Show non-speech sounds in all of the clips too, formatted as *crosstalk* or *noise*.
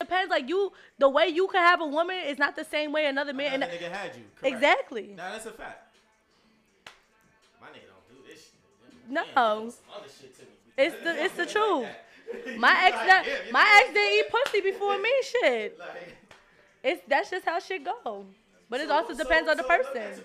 Depends, like you, the way you can have a woman is not the same way another man. Another and nigga had you. Correct. exactly. Nah, that's a fact. My nigga don't do this shit. No. Damn, do some other shit. It's the it's the truth. Like My *laughs* ex, like, not, you my ex didn't eat pussy before me. *laughs* Shit, like- it's that's just how shit go. But it So- also so- depends on the so let me person.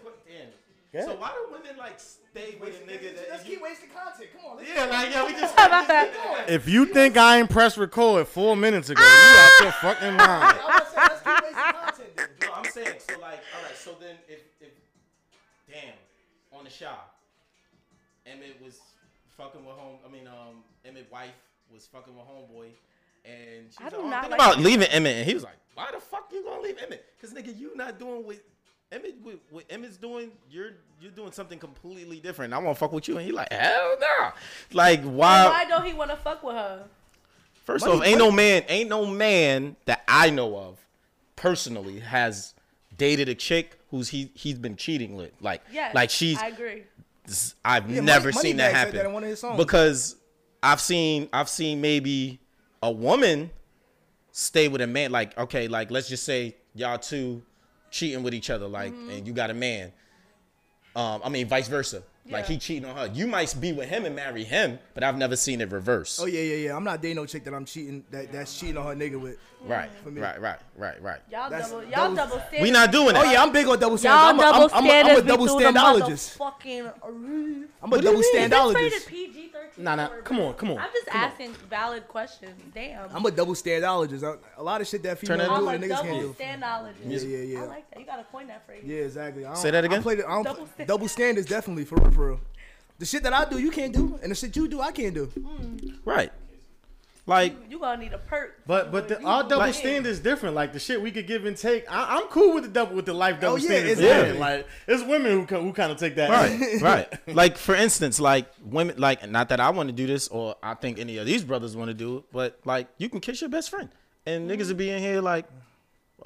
Ask you a que- damn. Yeah. So why do women like stay with a nigga that Let's you, keep wasting content. Come on. Let's Yeah, like yeah, we just How about that? If you think I ain't pressed record four minutes ago, you out your fucking mind. I was gonna let's keep wasting content. Then. No, I'm saying so like all right. So then if if damn on the shop, Emmett was fucking with home. I mean um Emmett wife was fucking with homeboy, and she I was do like, oh, not think like about that. leaving Emmett, and he was like, why the fuck you gonna leave Emmett? Cause nigga, you not doing what Emmett what, what Emmett's doing. You're you're doing something completely different. I want to fuck with you, and he like hell no. Like why? Why don't he want to fuck with her? First off, ain't no man, ain't no man that I know of personally has dated a chick who's he he's been cheating with. Like Yes, like she's I agree. I've Yeah, never Money- seen Moneybagg that happen that in one of his songs. because I've seen I've seen maybe a woman stay with a man like okay like let's just say y'all two cheating with each other like Mm-hmm. and you got a man um I mean vice versa like he cheating on her you might be with him and marry him but I've never seen it reverse Oh yeah, yeah, yeah. I'm not dating no chick that I'm cheating. That that's cheating on her nigga with. right me. right right right right Y'all That's double, y'all double- double standards. we not doing that. Oh yeah, I'm big on double Y'all. I'm, double a, I'm, I'm, a, standards I'm a double through the standologist. motherfucking roof. I'm a double Is standologist. PG thirteen? Nah, nah, come on, come on, I'm just come on. asking valid questions. Damn. I'm a double standologist. A- A lot of shit that Turn females do that niggas can't double do. standologist. Yeah, yeah, yeah. I like that. You gotta coin that phrase. Yeah, exactly. I don't, Say that again? I play the, I don't, Double double, stand- double standards definitely for real, for real. The shit that I do, you can't do, and the shit you do, I can't do. Mm. right like You gonna need a perk. But but the, You- our double Like- is different. Like the shit we could give and take. I, I'm cool with the double with the life double Oh, yeah, standards. exactly. Yeah, like it's women who co- who kind of take that. right *laughs* right like for instance like women like not that i want to do this or i think any of these brothers want to do it but like you can kiss your best friend and niggas will be in here like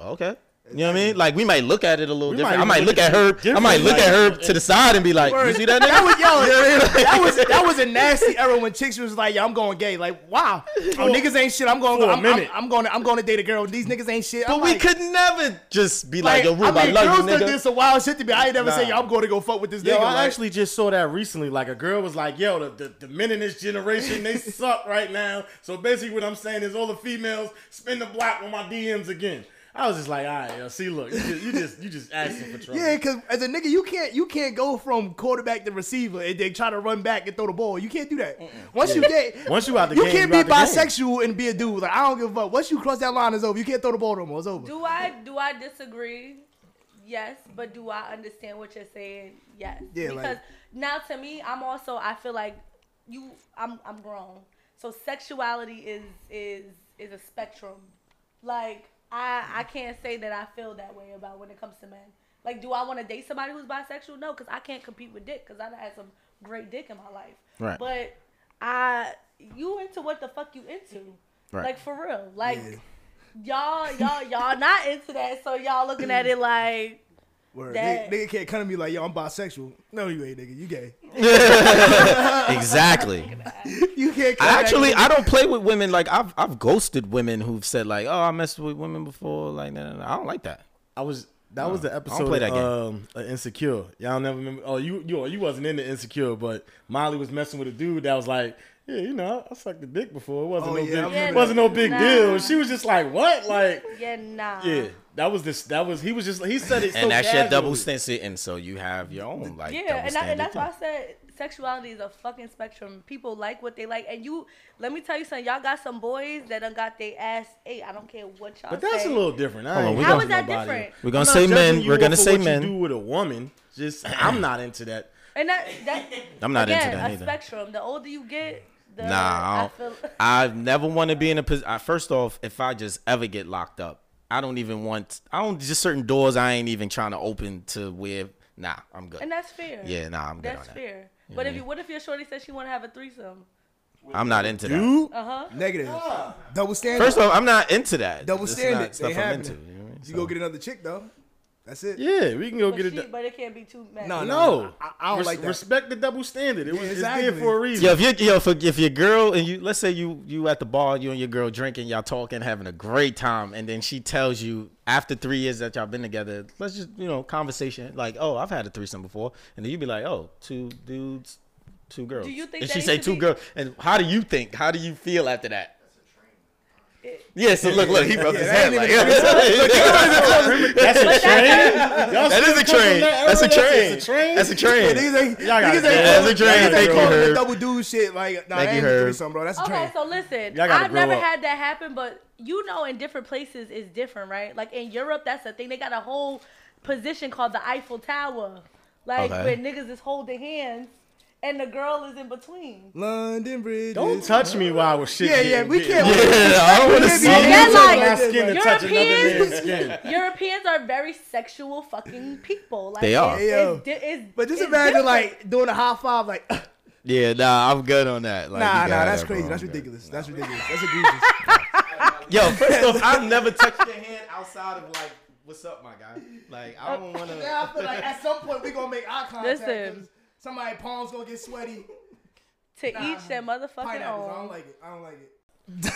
okay you know what I mean? Like we might look at it a little We different. might I might look at her. I might look like- at her to the side and be like, "You see that nigga?" *laughs* That was yo, that was that was a nasty era when chicks was like, "Yo, I'm going gay." Like, wow, oh, niggas ain't shit. I'm going. For I'm, I'm. I'm going. I'm going to date a girl. These niggas ain't shit. but I'm we like, could never just be like, Like, "Yo, Rube, I, I mean, love girls you, nigga." did some wild shit to me. I ain't never say, "Yo, I'm going to go fuck with this Yo, nigga." I like, actually just saw that recently. Like a girl was like, "Yo, the, the, the men in this generation they *laughs* suck right now." So basically, what I'm saying is, all the females spin the block on my DMs again. I was just like, "All right, yo, see, look, you just you just, you just asking for trouble." Yeah, because as a nigga, you can't you can't go from quarterback to receiver and then try to run back and throw the ball. You can't do that. Once you get Once you out the you game, can't you be out game. bisexual and be a dude. Like I don't give a fuck. Once you cross that line, it's over. You can't throw the ball no more. It's over. Do I do I disagree? Yes, but do I understand what you're saying? Yes. Yeah, because like- now to me, I'm also I feel like you I'm I'm grown. So sexuality is is is a spectrum. Like I I can't say that I feel that way about when it comes to men. Like, do I want to date somebody who's bisexual? No, because I can't compete with dick. Because I've had some great dick in my life. Right. But I, you into what the fuck you into? Right. Like for real. Like Yeah. y'all, y'all, y'all not into that. So y'all looking at it like, Word. That- Nigga, nigga can't come to me like, yo, I'm bisexual. No, you ain't, nigga. You gay. *laughs* exactly. You can't. Come I actually, I don't play with women. Like I've, I've ghosted women who've said like, "Oh, I messed with women before." Like, no, no, no. I don't like that. I was that was the don't episode play that game. um of Insecure. Y'all never remember? Oh, you you you wasn't in the Insecure, but Molly was messing with a dude that was like, yeah, you know, I sucked a dick before. It wasn't Oh, no yeah, big, remember wasn't no big that. deal. She was just like, what? Like, yeah, nah. yeah, that was this. That was he was just he said it. so and that's your double casually. standard, and so you have your own like Yeah, and, I, and that's why I said sexuality is a fucking spectrum. People like what they like, and you. Let me tell you something. Y'all got some boys that done got their ass ate. I don't care what y'all But that's say. a little different. I Hold on, ain't How gonna- is that nobody. different? We're gonna say men. We're gonna say men. You do with a woman. Just *clears throat* I'm not into that. And that that *laughs* I'm not into that a either. spectrum. The older you get, the Nah, I, I feel. I never want to be in a position. First off, if I just ever get locked up, I don't even want. I don't just certain doors I ain't even trying to open to where. Nah, I'm good. And that's fair. Yeah, nah, I'm good That's on that. fair. But if you, what if your shorty says she want to have a threesome? I'm not into that. You Uh huh. Negative. Double standard. First of all, I'm not into that. double It's standard. not stuff I'm into. You know I mean? You go get another chick though. That's it. Yeah, we can go But, get it. she, done. but it can't be too many. No, No, I, I don't Res- like that. Respect the double standard. It was Yeah, it's exactly. there for a reason. Yo, if you yo, if, if your girl and you, let's say you you at the bar, you and your girl drinking, y'all talking, having a great time, and then she tells you after three years that y'all been together, let's just you know conversation like, oh, I've had a threesome before, and then you'd be like, oh, two dudes, two girls. Do you think And that she say two be- girls, and how do you think? How do you feel after that? Yeah, so look, look, he rubbed his that head ain't like, *laughs* That's a train. That is a train. That's a train. That's a train. That's a train. Niggas ain't, Y'all niggas ain't, That's calling- a train. Thank you, it Herb. double dude shit. Like, nah, Thank I you, ain't Herb. something, bro. That's a Okay, so listen, I've never had that happen, but you know, in different places is different, right? Like in Europe, that's the thing. They got a whole position called the Eiffel Tower, like where niggas is holding hands and the girl is in between. London Bridge. Don't touch me while we're shit. Yeah, yeah, we can't. Yeah, I don't want to Yeah, see. yeah, you. Again, Touch like, my skin and touch another Europeans- man's skin. *laughs* Europeans are very sexual fucking people. Like, They are. It's, Yo. it's, di- it's, But just imagine different. like doing a high five, like nah, *laughs* Yeah, nah, I'm good on that. Like, nah, you got that's that, crazy. That's ridiculous. That's ridiculous. That's egregious. *laughs* Yo, first off, I've never touched your hand outside of like, what's up, my guy? Like, I uh, don't want to. yeah, I feel like at some point we're gonna make eye contact. Listen. 'Cause Somebody palms gonna get sweaty. to Nah, each their motherfucking Pineapples. I don't like it. I don't like it.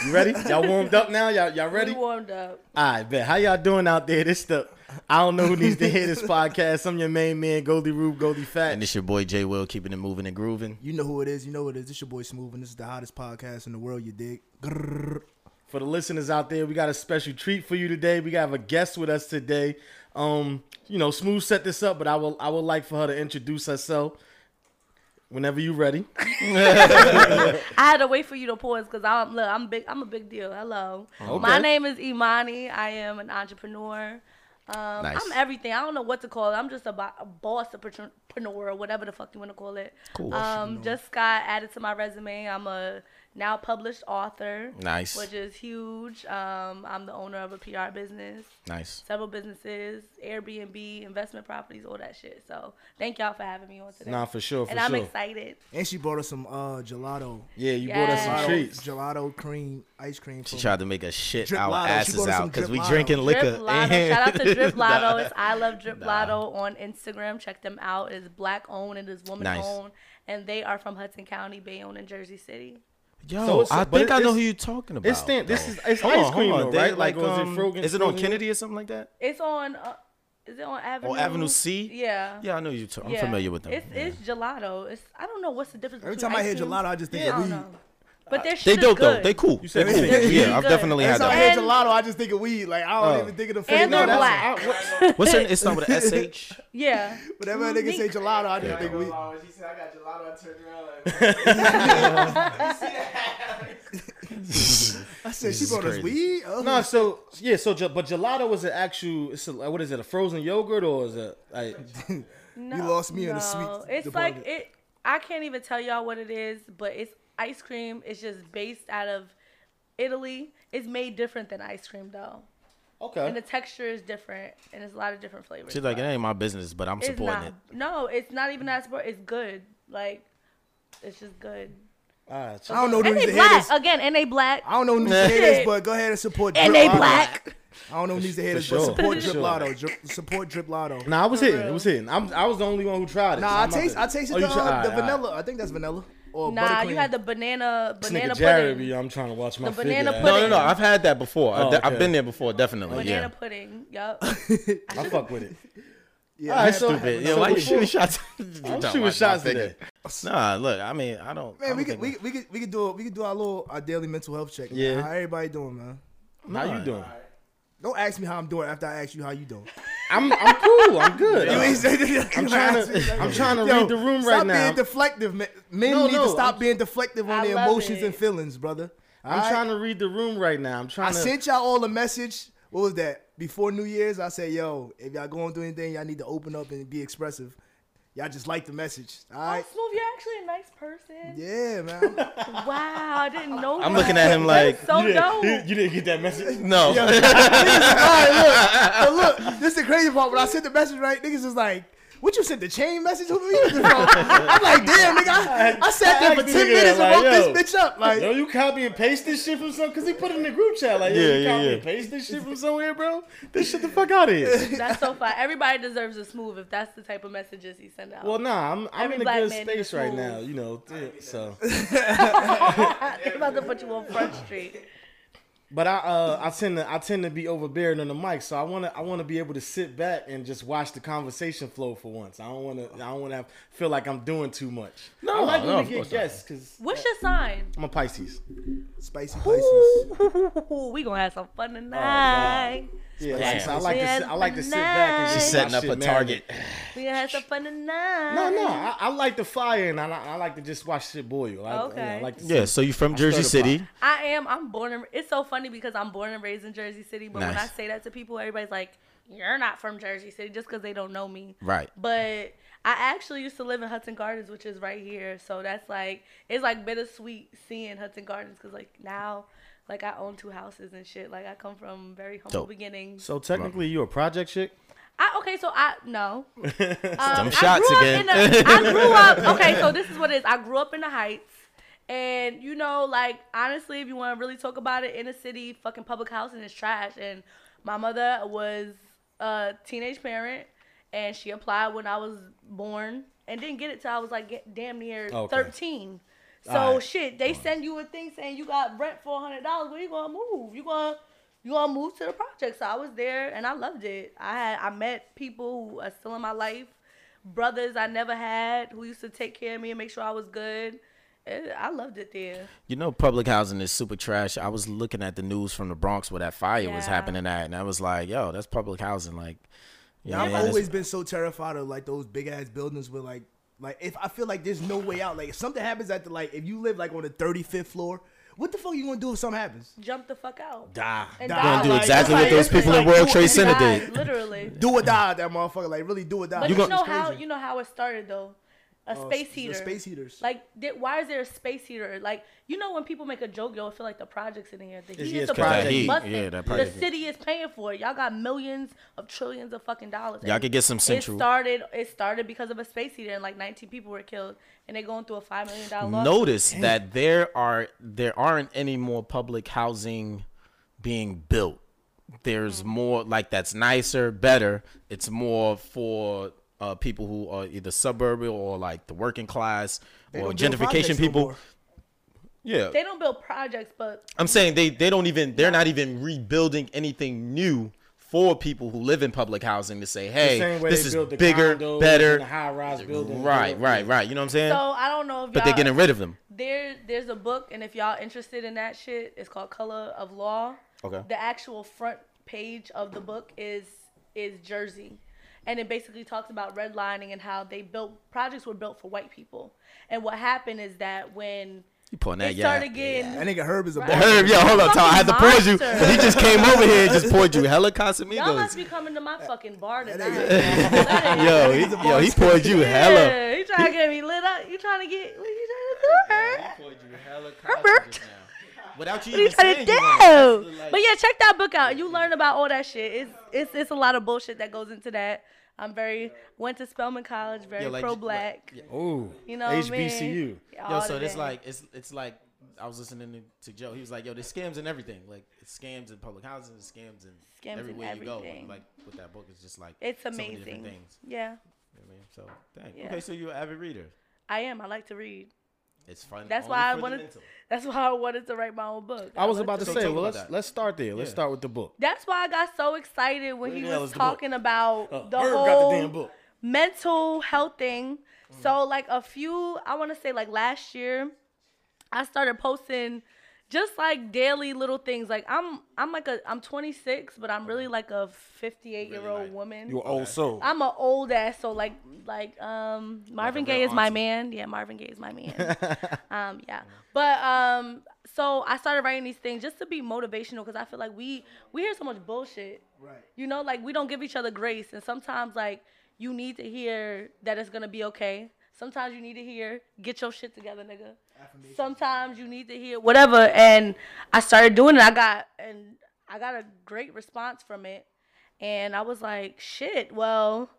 You ready? Y'all warmed up now? Y'all y'all ready? We warmed up. All right, bet. How y'all doing out there? This the I don't know who needs to hear this *laughs* podcast. I'm your main man, Goldie Rube, Goldie Fat. And it's your boy Jay Will keeping it moving and grooving. You know who it is. You know who it is. This your boy Smooth, and this is the hottest podcast in the world. You dig? Grrr. For the listeners out there, we got a special treat for you today. We have a guest with us today. Um, you know, Smooth set this up, but I will I would like for her to introduce herself. Whenever you're ready. *laughs* I had to wait for you to pause because I'm look, I'm big. I'm a big deal. Hello, Okay. my name is Imani. I am an entrepreneur. Um, Nice. I'm everything. I don't know what to call it. I'm just a, bo- a boss, a entrepreneur, or whatever the fuck you want to call it. Cool. Um, just got added to my resume. I'm a now published author, Nice. which is huge. Um, I'm the owner of a PR business, Nice. several businesses, Airbnb, investment properties, all that shit. So thank y'all for having me on today. Nah, for sure, for and I'm sure. excited. And she brought us some uh gelato. Yeah, you brought us some Gelato, treats. gelato cream, ice cream. She tried to make us shit Drip our Lotto. Asses out because we Lotto. drinking liquor. Drip Lotto. Shout out to Drip *laughs* Lotto. Nah. It's I love Drip Nah. Lotto on Instagram. Check them out. It's black owned. And It is woman Nice. owned, and they are from Hudson County, Bayonne, and Jersey City. Yo, So it's- I think I know who you're talking about. It's stand, this is it's Hold ice on, cream though, on. They, right? Like, was it um, Frogen- is it on Kennedy or something like that? It's on. Uh, is it on Avenue? Or Avenue C? Yeah. Yeah, I know you. Talk. I'm Yeah. familiar with them. It's yeah. it's gelato. It's I don't know what's the difference. Every between time I ice hear cream- gelato, I just think I of don't weed. Know. But their They shit dope is though. They cool. You said They they cool. think it's Yeah, really I've good. definitely Every had time I that. hear And- gelato, I just think of weed. Like I don't Oh. even think of the And they're That's- black. I- what- *laughs* What's her? It's not with a SH. Yeah. Whenever a nigga say gelato, I just Yeah. think weed. She said, I got gelato. I turned around. *laughs* I said she is brought us crazy. weed. Oh. No, so yeah, so but gelato is an actual. It's a, what is it? A frozen yogurt or is it? Like, No, *laughs* You lost me in the sweet It's department. like it. I can't even tell y'all what it is, but it's ice cream. is just based out of Italy. It's made different than ice cream though, okay, and the texture is different, and it's a lot of different flavors. She's like, it ain't my business, but I'm it's supporting not. it. No, it's not even that support. It's good. Like, it's just good. all right. So I don't know who And needs they to hear black this. again, and they black, I don't know who needs to hear this, but go ahead and support. and Drip they Lotto. black. I don't know who needs to hear this, sure, but support Drip sure. Lotto. Drip, support Drip Lotto. Nah, I was hitting. It was hitting. I'm, I was the only one who tried it. Nah, so I taste. I tasted Oh, the, tri- uh, all the right, vanilla. I think that's vanilla or Nah, you had the banana banana Jared, pudding. be, I'm trying to watch my The banana ass. pudding. No, no, no. I've had that before. Oh, I've, I've been there before, definitely. Banana yeah. pudding. Yup. *laughs* I *laughs* fuck with it. Yeah, All I right, so- that. Stupid. So why you before- *laughs* shooting shots? I'm shooting shots today. Nah, look. I mean, I don't. I Man, we don't could we, think- could- we could we could do we could do our little our daily mental health check. man. Yeah. how everybody doing, man? How Nah. you doing? Don't ask me how I'm doing after I ask you how you doing. I'm, I'm cool. I'm good. You ain't I'm trying to. I'm trying to Yo, read the room stop right now. Stop being deflective, man. Men No, need no, to stop I'm- being deflective on I their emotions it. and feelings, brother. I'm trying to read the room right now. I'm I trying to. I sent y'all all a message. What was that? Before New Year's, I said, "Yo, if y'all going through anything, y'all need to open up and be expressive." Y'all just like the message, all Oh, right? Smooth, you're actually a nice person. Yeah, man. *laughs* Wow, I didn't know. I'm that. looking at him like, so you, dope. didn't, you didn't get that message. *laughs* no. *laughs* all right, look, but look, this is the crazy part. When I sent the message, right, niggas is like, What you sent the chain message to me? *laughs* I'm like, damn, nigga. I, I sat there I for ten the nigga, minutes and like, wrote this bitch up. Like, Yo, you copy and paste this shit from some? Cause he put it in the group chat. Like, yo, Yeah, you yeah, copy yeah. and paste this shit from somewhere, bro. This shit the fuck out of here. *laughs* That's so fine. Everybody deserves a smooth if that's the type of messages he send out. Well, nah, I'm I'm Every in a good space right now, you know. yeah, So, *laughs* I'm about to put you on front street. But I uh I tend to I tend to be overbearing on the mic, so I wanna I wanna be able to sit back and just watch the conversation flow for once. I don't wanna I don't wanna have, feel like I'm doing too much. No, I like when no, we of get guests because What's your sign? I'm a Pisces. spicy Pisces. Ooh, *laughs* we gonna have some fun tonight. Yeah, Damn. like, so I like to sit, I like to sit back and She's just setting up shit a target. marinate. we gonna some fun tonight. No, no, I, I like the fire and I, I like to just watch shit boil. I, Okay. you know, I like to Yeah, so you from I Jersey City? I am. I'm born and it's so funny because I'm born and raised in Jersey City. But when I say that to people, everybody's like, "You're not from Jersey City," just because they don't know me. Right. But I actually used to live in Hudson Gardens, which is right here. So that's like it's like bittersweet seeing Hudson Gardens because like now, like I own two houses and shit. Like I come from very humble Dope. beginnings. So technically, you a project chick? I, okay, so I no. *laughs* Um, Them I shots grew up again. in the- I grew *laughs* up. Okay, so this is what it is. I grew up in the Heights, and you know, like honestly, if you want to really talk about it, in inner city fucking public housing is trash. And my mother was a teenage parent, and she applied when I was born, and didn't get it till I was like get, damn near Okay. thirteen. So Alright. shit, they send you a thing saying you got rent for hundred dollars. Where you gonna move? You gonna you gonna move to the project? So I was there and I loved it. I had I met people who are still in my life, brothers I never had who used to take care of me and make sure I was good. It, I loved it there. You know, public housing is super trash. I was looking at the news from the Bronx where that fire was happening at, and I was like, "Yo, that's public housing." Like, yeah, I've always been so terrified of like those big ass buildings with like like if I feel like there's no way out. Like if something happens at the like if you live like on the 35th floor, what the fuck are you gonna do if something happens? Jump the fuck out. Die. And Die. die. gonna do exactly it's what those it's people in like World do Trade Center did. literally. Do or die, that motherfucker. Like really do or die. But You you, know how you know how it started though. A Uh, space the heater. space heaters. Like, th- why is there a space heater? Like, you know, when people make a joke, yo, I feel like the projects in here. The It's- heat yeah, is it's supposed project be heat. Yeah, that project heat. city is paying for it. Y'all got millions of trillions of fucking dollars. Y'all could get some central. It started. It started because of a space heater, and like 19 people were killed, and they're going through a five million dollar lawsuit. Notice that there are there aren't any more public housing being built. There's Mm. more like that's nicer, better. It's more for uh, people who are either suburban or like the working class They or gentrification projects no people. yeah, They don't build projects, but I'm saying they they don't even they're not even rebuilding anything new for people who live in public housing to say, hey, this is bigger, better. the high-rise buildings. Right, right, right. You know what I'm saying? so I don't know if but y'all. they're getting rid of them. there there's a book and if y'all interested in that shit it's called color of law Okay. the actual front page of the book is is jersey and it basically talks about redlining and how they built projects were built for white people and what happened is that when You pulling that it yeah. started getting That nigga Herb is a Right. Herb, yo, hold up, Tom. I had to Fucking pause you. But he just came over here and just poured you *laughs* hella y'all must be coming to my fucking bar tonight nigga- Yo, he, yo, he poured you hella. yeah, you trying to get me lit up you trying to get what you trying to do Herb? Herbert. Without you What are you even trying saying to you do? want it. But yeah, check that book out. You learn about all that shit. It's it's it's a lot of bullshit that goes into that. I'm very went to Spelman College, very Yeah, like- pro black. Oh, You know what I HBCU. mean? Yo, so the it's like it's it's like I was listening to, to Joe. He was like, "Yo, there's scams and everything. Like it's scams in public housing, there's scams in Scams in everywhere you go. everything. Like with that book, it's just like it's so many different amazing. things. Yeah, You know what I mean, so dang. Yeah. Okay, so you're an avid reader. I am. I like to read. It's fun. That's why I wanted. That's why I wanted to write my own book. I was about to So say, well, let's that. let's start there. Let's Yeah. start with the book. That's why I got so excited when Where he was is the talking about Uh, the Herb whole got the damn book. mental health thing. So like a few, I want to say like last year, I started posting just like daily little things. Like I'm I'm like a I'm 26, but I'm really like a 58 year old like- woman. You an old soul. I'm an old ass, so like like um Marvin real Gaye is my man. Yeah, Marvin Gaye is my man. *laughs* um yeah, but um so I started writing these things just to be motivational because I feel like we we hear so much bullshit. Right. You know, like we don't give each other grace, and sometimes like you need to hear that it's gonna be okay. Sometimes you need to hear get your shit together, nigga. Sometimes you need to hear whatever, and I started doing it. I got and I got a great response from it, and I was like, shit. Well,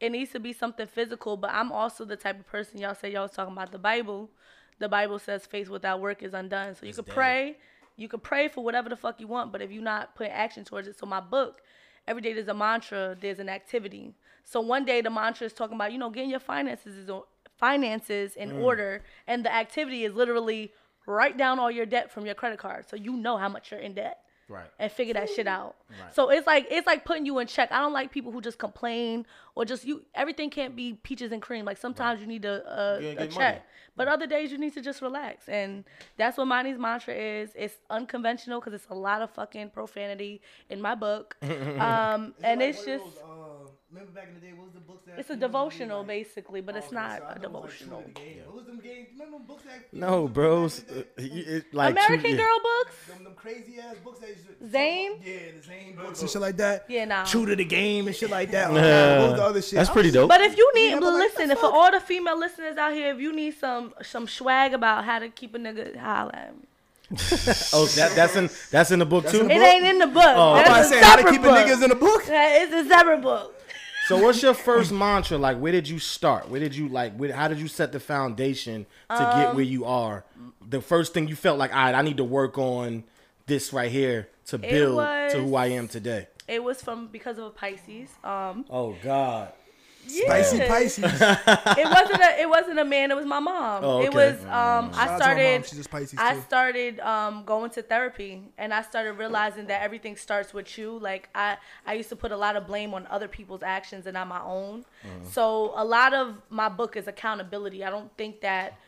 it needs to be something physical. But I'm also the type of person y'all say y'all was talking about the Bible. The Bible says faith without work is undone. So you It's could dead. pray, you could pray for whatever the fuck you want, but if you're not putting action towards it, so my book, every day there's a mantra, there's an activity. So one day the mantra is talking about you know getting your finances is finances in Mm. order, and the activity is literally write down all your debt from your credit card, so you know how much you're in debt Right. and figure that shit out. Right. So it's like it's like putting you in check. I don't like people who just complain or just you. Everything can't be peaches and cream. Like sometimes you need a a, You a gotta check, money. but other days you need to just relax. And that's what Money's mantra is. It's unconventional because it's a lot of fucking profanity in my book. *laughs* um, and like it's just those, uh, remember back in the day, what was the books that it's a people used devotional like- basically, but it's not so I a thought like devotional. True to the Game. What was them games? Remember them books that No, bros. read uh, the day? you- it- like American true- yeah. Girl books. Them, them crazy ass books that used to Zane? Yeah, the Zane books and shit like that. Yeah, nah. True to the game and shit like that. Like, Yeah. what was the other shit? That's pretty dope. But if you need, Yeah, but listen, the for all the female listeners out here, if you need some some swag about how to keep a nigga holla. *laughs* Oh, that, that's in that's in the book too. in the It ain't in the book. Oh, I'm That's about a to say how to separate keep a book. niggas in the book. Yeah, It's a separate book. So what's your first mantra? Like, where did you start? Where did you like? Where, how did you set the foundation to get Um, where you are? The first thing you felt like, all right, I need to work on this right here to build to who I am today. It was from because of a Pisces. Um, Oh God. Yeah. Spicy Pisces. It wasn't a. It wasn't a man. It was my mom. Oh, It was. Um, Shout I started. She's a Pisces I too. started um, going to therapy, and I started realizing that everything starts with you. Like I, I used to put a lot of blame on other people's actions and not my own. So a lot of my book is accountability. I don't think that.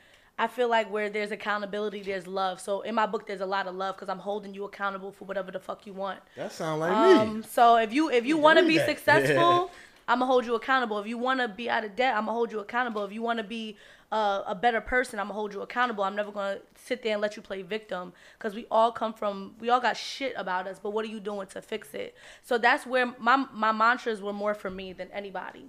I feel like where there's accountability, there's love. So in my book, there's a lot of love because I'm holding you accountable for whatever the fuck you want. That sound like Um, me. so if you if you want to be that. *laughs* successful, I'm gonna hold you accountable. If you want to be out of debt, I'm gonna hold you accountable. If you want to be uh, a better person, I'm gonna hold you accountable. I'm never gonna sit there and let you play victim because we all come from we all got shit about us. But what are you doing to fix it? So that's where my my mantras were more for me than anybody.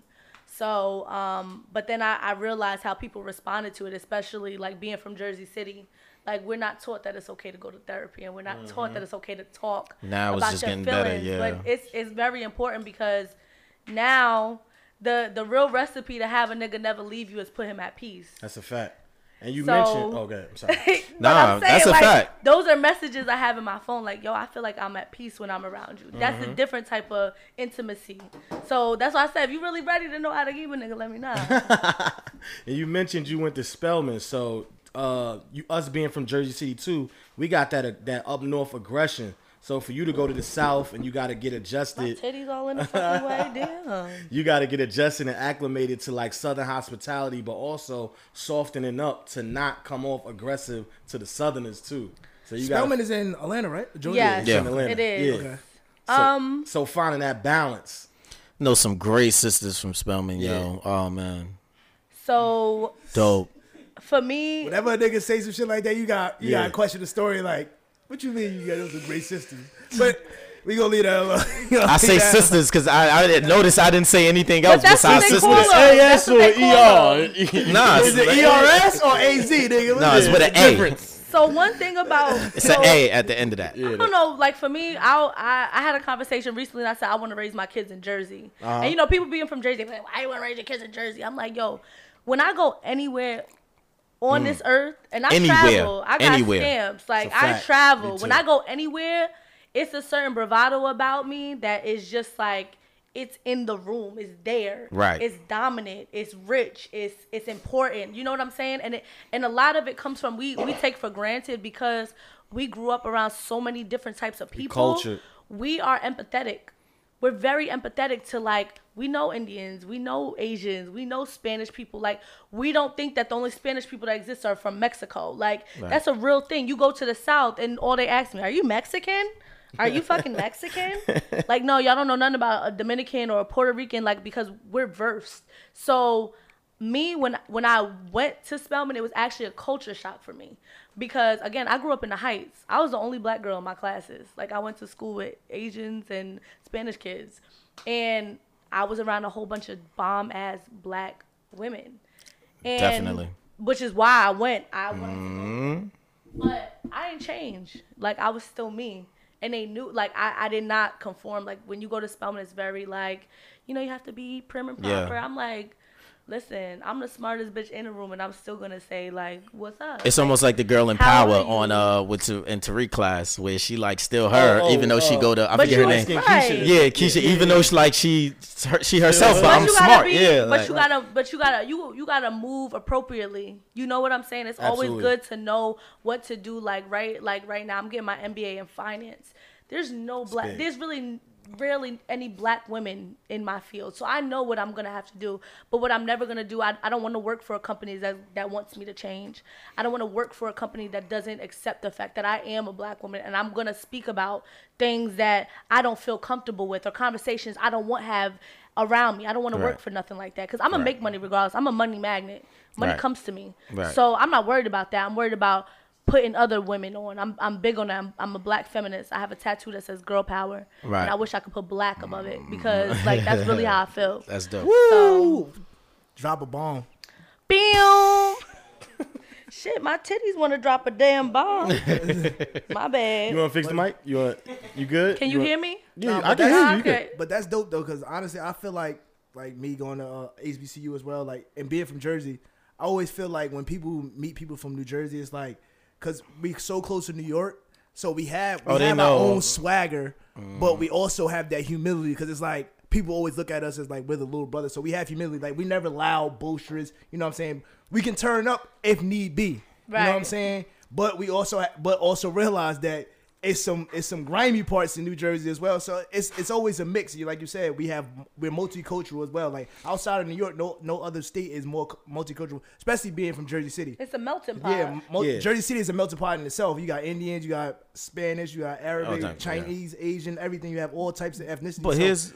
So, um, but then I, I realized how people responded to it, especially like being from Jersey City. Like we're not taught that it's okay to go to therapy, and we're not taught that it's okay to talk Now it's about just your getting better, feelings. yeah. But it's it's very important because now the the real recipe to have a nigga never leave you is put him at peace. That's a fact. And you So- mentioned. Okay, I'm sorry. *laughs* *laughs* Nah, saying, that's a like, fact. Those are messages I have in my phone. Like, yo, I feel like I'm at peace when I'm around you. That's Mm-hmm. a different type of intimacy. So that's why I said, if you really ready to know how to keep a nigga, let me know. *laughs* And you mentioned you went to Spelman, so uh, you us being from Jersey City too, we got that that up north aggression. So for you to go to the south and you got to get My adjusted, titties all in the fucking way. *laughs* Damn. you got to get adjusted and acclimated to like southern hospitality, but also softening up to not come off aggressive to the southerners too. So you got Spelman is in Atlanta, right? Georgia? Yes, Yeah. Atlanta. it is. Yeah. Okay. So, Um, so finding that balance. know some great sisters from Spelman, yo. Oh man, So dope. for me, Whenever a nigga say some shit like that, you got you Yeah. gotta question the story. Like, what you mean you got those are great sisters? But we gonna leave that alone. *laughs* I say that sisters because I, I didn't notice I didn't say anything else that's what besides they sisters. call them. That's AS or they call them. ER? *laughs* *laughs* Nah. Is it ERS or AZ, nigga? What No, it's with an A. So one thing about It's so, an A at the end of that. I don't know. Like for me, I I, I had a conversation recently. and I said I want to raise my kids in Jersey, Uh-huh. and you know, people being from Jersey, they're like, why you want to raise your kids in Jersey? I'm like, yo, when I go anywhere on this earth, and I Mm. Anywhere. travel, I got Anywhere. stamps. Like I travel. When. I go anywhere, it's a certain bravado about me that is just like. It's in the room. It's there. Right. It's dominant. It's rich. It's it's important. You know what I'm saying? And it and a lot of it comes from we we take for granted because we grew up around so many different types of people. cultured. We are empathetic. We're very empathetic to like we know Indians, we know Asians, we know Spanish people. Like we don't think that the only Spanish people that exist are from Mexico. Like that's a real thing. You go to the South and all they ask me, "Are you Mexican?" Are you fucking *laughs* Mexican? *laughs* like, no, y'all don't know nothing about a Dominican or a Puerto Rican, like, because we're versed. So, me, when when I went to Spelman, it was actually a culture shock for me. Because, again, I grew up in the Heights. I was the only black girl in my classes. Like, I went to school with Asians and Spanish kids. And I was around a whole bunch of bomb ass black women. And, Definitely. Which is why I went. I wanted to go mm-hmm. but I didn't change. Like I was still me. and they knew like I, I did not conform. Like when you go to Spelman, it's very like you know you have to be prim and Yeah. proper. I'm like. Listen, I'm the smartest bitch in the room, and I'm still gonna say like, "What's up?" It's almost like the girl in Power on uh with to, in Tariq class where she like still her Oh, even though she oh. go to I But forget you her name. right. Yeah, Keisha. even though she like she her, she herself, but But I'm you gotta smart. be, yeah, but like- you gotta, but you gotta, you you gotta move appropriately. You know what I'm saying? It's always good to know what to do. Like right, like right now, I'm getting my MBA in finance. There's no black. big. There's really rarely any black women in my field, so I know what I'm gonna have to do. But what I'm never gonna do, I, I don't want to work for a company that that wants me to change. I don't want to work for a company that doesn't accept the fact that I am a black woman, and I'm gonna speak about things that I don't feel comfortable with or conversations I don't want have around me. I don't want to work for nothing like that because I'm gonna Right. make money regardless. I'm a money magnet. Money Right. comes to me. Right. So I'm not worried about that. I'm worried about putting other women on. I'm I'm big on that. I'm, I'm a black feminist. I have a tattoo that says girl power. Right. And I wish I could put black above it because like that's really how I *laughs* feel. That's dope. So Drop a bomb. Bam. Shit, my titties want to drop a damn bomb. *laughs* my bad. You want to fix the mic? You want? You good? Can you want- hear me? Yeah, Nah, I but can hear you. that's- you. Okay. But that's dope though, because honestly, I feel like like me going to uh, HBCU as well, like and being from Jersey, I always feel like when people meet people from New Jersey, it's like because we so close to New York, so we have we Oh, they have our know. own swagger, but we also have that humility because it's like people always look at us as like we're the little brother, so we have humility. Like we never loud boisterous, you know what I'm saying? We can turn up if need be, you know what I'm Right. saying? But we also ha- but also realize that it's some it's some grimy parts in New Jersey as well. So it's it's always a mix. You like you said, we have we're multicultural as well. Like outside of New York, no no other state is more multicultural, especially being from Jersey City. It's a melting pot. Yeah, mul- Yeah. Jersey City is a melting pot in itself. You got Indians, you got Spanish, you got Arabic, types, yeah. Chinese, Asian, everything. You have all types of ethnicities. But So- here's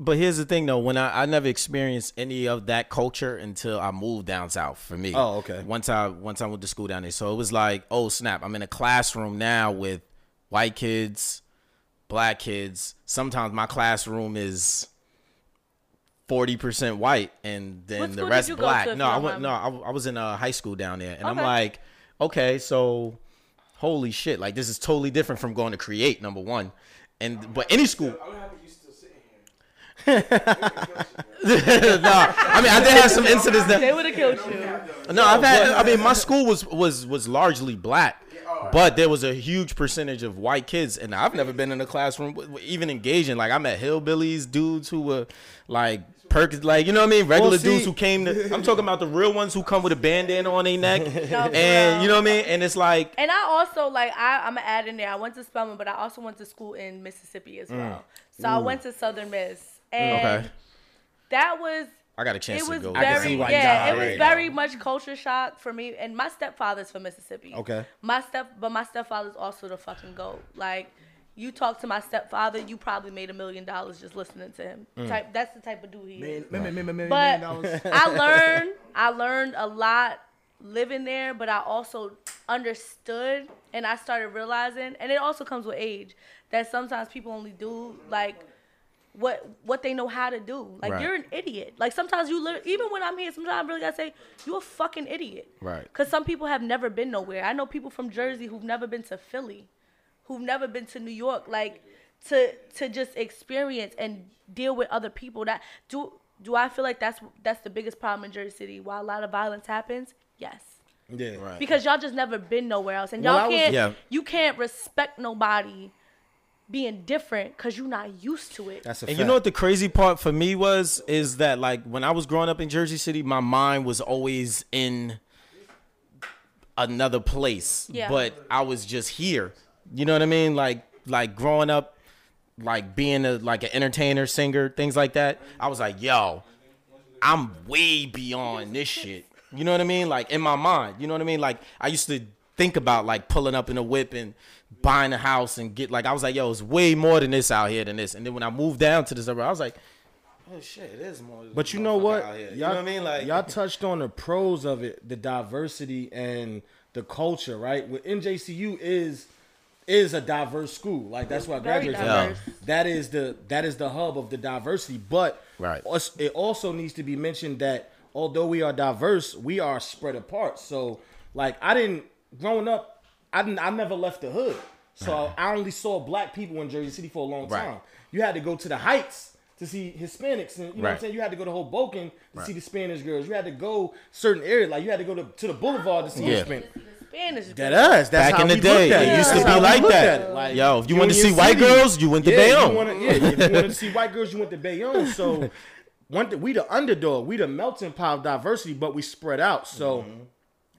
but here's the thing though, when I, I never experienced any of that culture until I moved down south for me. Oh, okay. Once I once I went to school down there. So it was like, oh snap, I'm in a classroom now with white kids, black kids. Sometimes my classroom is forty percent white and then What the rest you black. no, I went no, I, I was in a high school down there and I'm like, okay, so holy shit, like this is totally different from going to create, number one. And but any school I'm happy you still sitting here. *laughs* no, I mean I did have some *laughs* incidents that They would have killed you. no, I've had. I mean, my school was was was largely black, but there was a huge percentage of white kids, and I've never been in a classroom with- with even engaging. Like I met hillbillies, dudes who were like perkins, like you know what I mean, regular Well, see- dudes who came to. I'm talking about the real ones who come with a bandana on their neck, *laughs* No, and you know what I mean. And it's like, And I also like I I'm gonna add in there. I went to Spelman, but I also went to school in Mississippi as well. So I went to Southern Miss, and Mm. okay, that was I got a chance it to was go. can see very why yeah it was irate. very much culture shock for me. And my stepfather's from Mississippi. Okay. My step, but my stepfather's also the fucking goat. Like. You talk to my stepfather, you probably made a million dollars just listening to him. Mm. Type that's the type of dude he is. Man, man, man, man, man, But man, *laughs* I learned I learned a lot living there, but I also understood and I started realizing and it also comes with age that sometimes people only do like what what they know how to do. Like Right. you're an idiot. Like sometimes you lit- even when I'm here, sometimes I really gotta say you're a fucking idiot. Right. Because some people have never been nowhere. I know people from Jersey who've never been to Philly, who've never been to New York. Like to to just experience and deal with other people. That do do I feel like that's that's the biggest problem in Jersey City? Why a lot of violence happens? Yes. Yeah. Right. Because y'all just never been nowhere else, and y'all was- can't. Yeah. You can't respect nobody being different because you're not used to it. That's a And fact. you know what the crazy part for me was is that like when I was growing up in Jersey City, my mind was always in another place. Yeah. But I was just here. You know what I mean? Like like growing up, like being a like an entertainer, singer, things like that. I was like, yo, I'm way beyond this shit. You know what I mean? Like in my mind. You know what I mean? Like I used to think about like pulling up in a whip and buying a house and get like I was like, yo, it's way more than this out here than this. And then when I moved down to the suburb, I was like, oh shit, it is more. But you know what? motherfucker out here. Y'all, You know what I mean? Like y'all *laughs* touched on the pros of it, the diversity and the culture, right? With NJCU is is a diverse school. Like that's why I graduated. diverse. from. That is the that is the hub of the diversity. But Right. us- it also needs to be mentioned that although we are diverse, we are spread apart. So like I didn't growing up, I didn't I never left the hood. So I only saw black people in Jersey City for a long Right. time. You had to go to the Heights to see Hispanics, and you know what I'm saying. You had to go to Hoboken to Right. see the Spanish girls. You had to go certain areas, like you had to go to, to the Boulevard to see Yeah. Hispanic. Spanish. That us. That's Back how in the we day, looked at it used to be like that. Like, Yo, if you wanted to Union see white City, girls, you went to yeah, Bayonne. You wanna, yeah, if you *laughs* wanted to see white girls, you went to Bayonne. So, *laughs* one th- we the underdog, we the melting pot of diversity, but we spread out. So. Mm-hmm.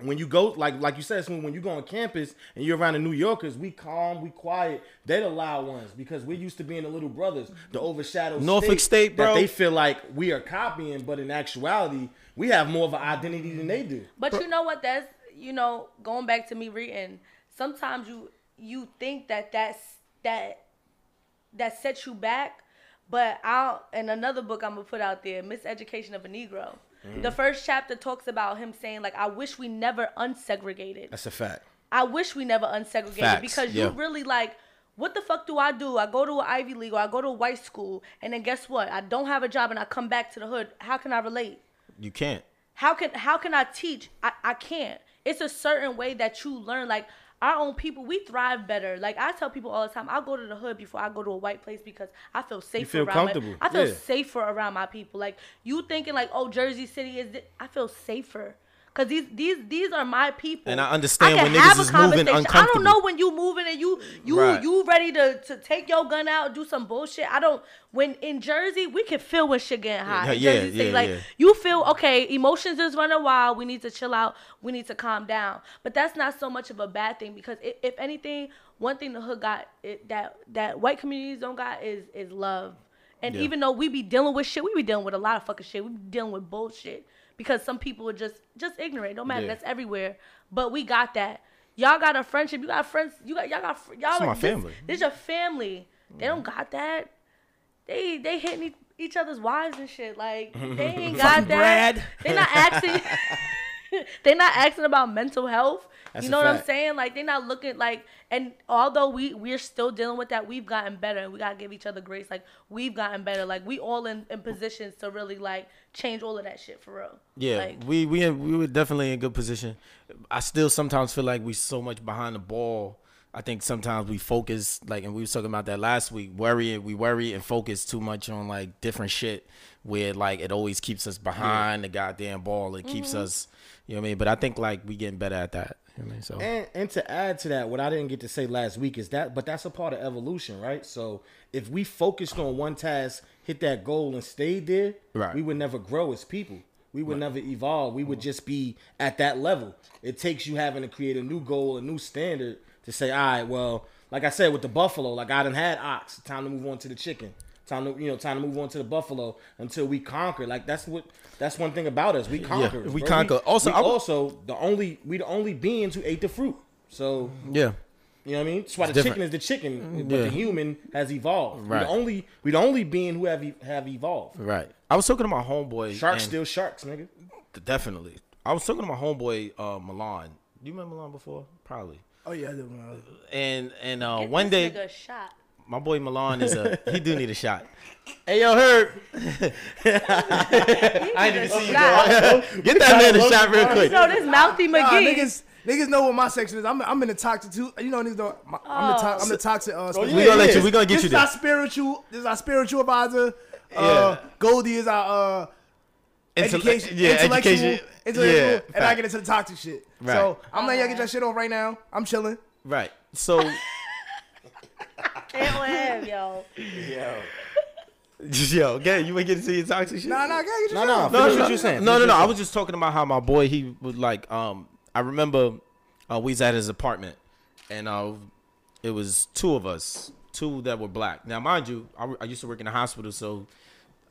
When you go, like like you said, Smooth, when you go on campus and you're around the New Yorkers, we calm, we quiet. They the loud ones because we're used to being the little brothers, the overshadowed Norfolk State, that bro. they feel like we are copying, but in actuality, we have more of an identity than they do. But you know what? That's you know going back to me reading. Sometimes you you think that that's that that sets you back, but I'll in another book I'm gonna put out there, Miseducation of a Negro. Mm-hmm. The first chapter talks about him saying like, I wish we never unsegregated. That's a fact. I wish we never unsegregated Facts, because yeah. you really like. What the fuck do I do? I go to an Ivy League or I go to a white school, and then guess what? I don't have a job, and I come back to the hood. How can I relate? You can't. How can how can I teach? I, I can't. It's a certain way that you learn. Like our own people, we thrive better. Like I tell people all the time, I'll go to the hood before I go to a white place because I feel safer feel around comfortable. my I feel Yeah. safer around my people. Like you thinking like, oh Jersey City is thi- I feel safer. Cause these these these are my people, And I understand can when niggas is moving conversation. I don't know when you moving and you you Right. you ready to to take your gun out, do some bullshit. I don't. When in Jersey, we can feel when shit getting hot. Yeah, yeah, yeah, like yeah. you feel okay emotions is running wild we need to chill out we need to calm down but that's not so much of a bad thing because if, if anything one thing the hood got it, that that white communities don't got is is love and Yeah. even though we be dealing with shit we be dealing with a lot of fucking shit we be dealing with bullshit because some people are just just ignorant no matter Yeah. that's everywhere but we got that y'all got a friendship you got friends you got y'all got y'all This is my this- family. this is your family they don't mm-hmm. got that they they hitting each- each other's wives and shit. Like *laughs* they ain't got that. Brad. They not asking. *laughs* *laughs* they not asking about mental health. That's you know what I'm saying? Like they're not looking like. And although we we're still dealing with that, we've gotten better, and we gotta give each other grace. Like we've gotten better. Like we all in, in positions to really like change all of that shit for real. Yeah, Like, we we in- we were definitely in a good position. I still sometimes feel like we so much behind the ball. I think sometimes we focus like, and we was talking about that last week. Worry, we worry and focus too much on like different shit, where like it always keeps us behind the goddamn ball. It keeps mm-hmm. us, you know what I mean. But I think like we getting better at that. You know I mean? So And and to add to that, what I didn't get to say last week is that, but that's a part of evolution, right? So if we focused on one task, hit that goal, and stayed there, Right. we would never grow as people. We would never evolve. We would just be at that level. It takes you having to create a new goal, a new standard to say, all right, well, like I said with the buffalo, like I didn't had ox, time to move on to the chicken. Time to you know, time to move on to the buffalo until we conquer. Like that's what that's one thing about us. We conquer. we bro. conquer. Also, we I also the only we the only beings who ate the fruit. So yeah, you know what I mean. That's why the different. chicken is the chicken, but Yeah. the human has evolved. We Right. the only we the only being who have e- have evolved. right. I was talking to my homeboy. Sharks still sharks, nigga. definitely. I was talking to my homeboy uh, Milan. Do you remember Milan before? Probably. Oh yeah, I do, man. And and uh, get one day a shot. My boy Milan is a he do need a shot. *laughs* Hey yo, Herb, I didn't see see you. get that man a shot real quick. So this mouthy Nah, McGee. niggas, niggas know what my section is. I'm, I'm in the toxic too. You know, niggas know. My, I'm the to, I'm the toxic. Uh, Oh, We yeah, gonna let you. We gonna get this you is our there. spiritual. This is our spiritual advisor. Uh, Yeah. Goldie is our uh, Intell- education. yeah, intellectual, education. intellectual, Yeah, and I get into the toxic shit. Right. So I'm letting y'all get your shit off right now. I'm chilling. Right. So Can't with him, yo. yo, *laughs* okay, you ain't get to your toxic shit. Nah, nah, get your No, shit no, off. no, what no, you saying. No, no, no. I was just talking about how my boy he was like um I remember uh, we was at his apartment and uh it was two of us, two that were black. Now, mind you, I, I used to work in the hospital, so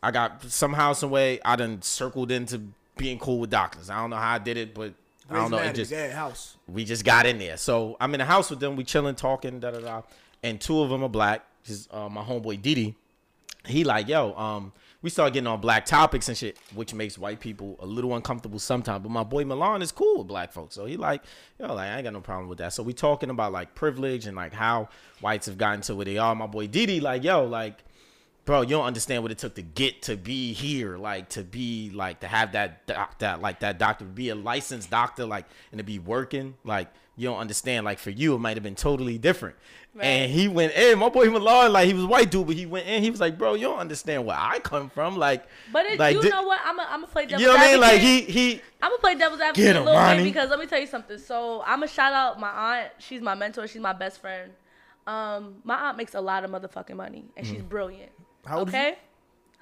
I got somehow, some way, I done circled into being cool with doctors. I don't know how I did it, but I don't know. It just yeah, house. we just got in there. So I'm in the house with them. We chilling, talking, da da da. And two of them are black. Just uh, my homeboy Didi. He like, yo, um, we start getting on black topics and shit, which makes white people a little uncomfortable sometimes. But my boy Milan is cool with black folks, so he like, yo, like I ain't got no problem with that. So we talking about like privilege and like how whites have gotten to where they are. My boy Didi like, yo, like bro, you don't understand what it took to get to be here, like to be like to have that doc, that like that doctor, be a licensed doctor, like and to be working, like you don't understand. Like for you, it might have been totally different. Right. And he went in. My boy Millard, like he was a white dude, but he went in. He was like, "Bro, you don't understand where I come from." Like, But it, like, you thi- know what? I'm gonna play devil's you know what I mean? Like he he. I'm gonna play devil's advocate a little Ronnie. bit because let me tell you something. So I'm gonna shout out my aunt. She's my mentor. She's my best friend. Um, my aunt makes a lot of motherfucking money, and she's brilliant. How old okay,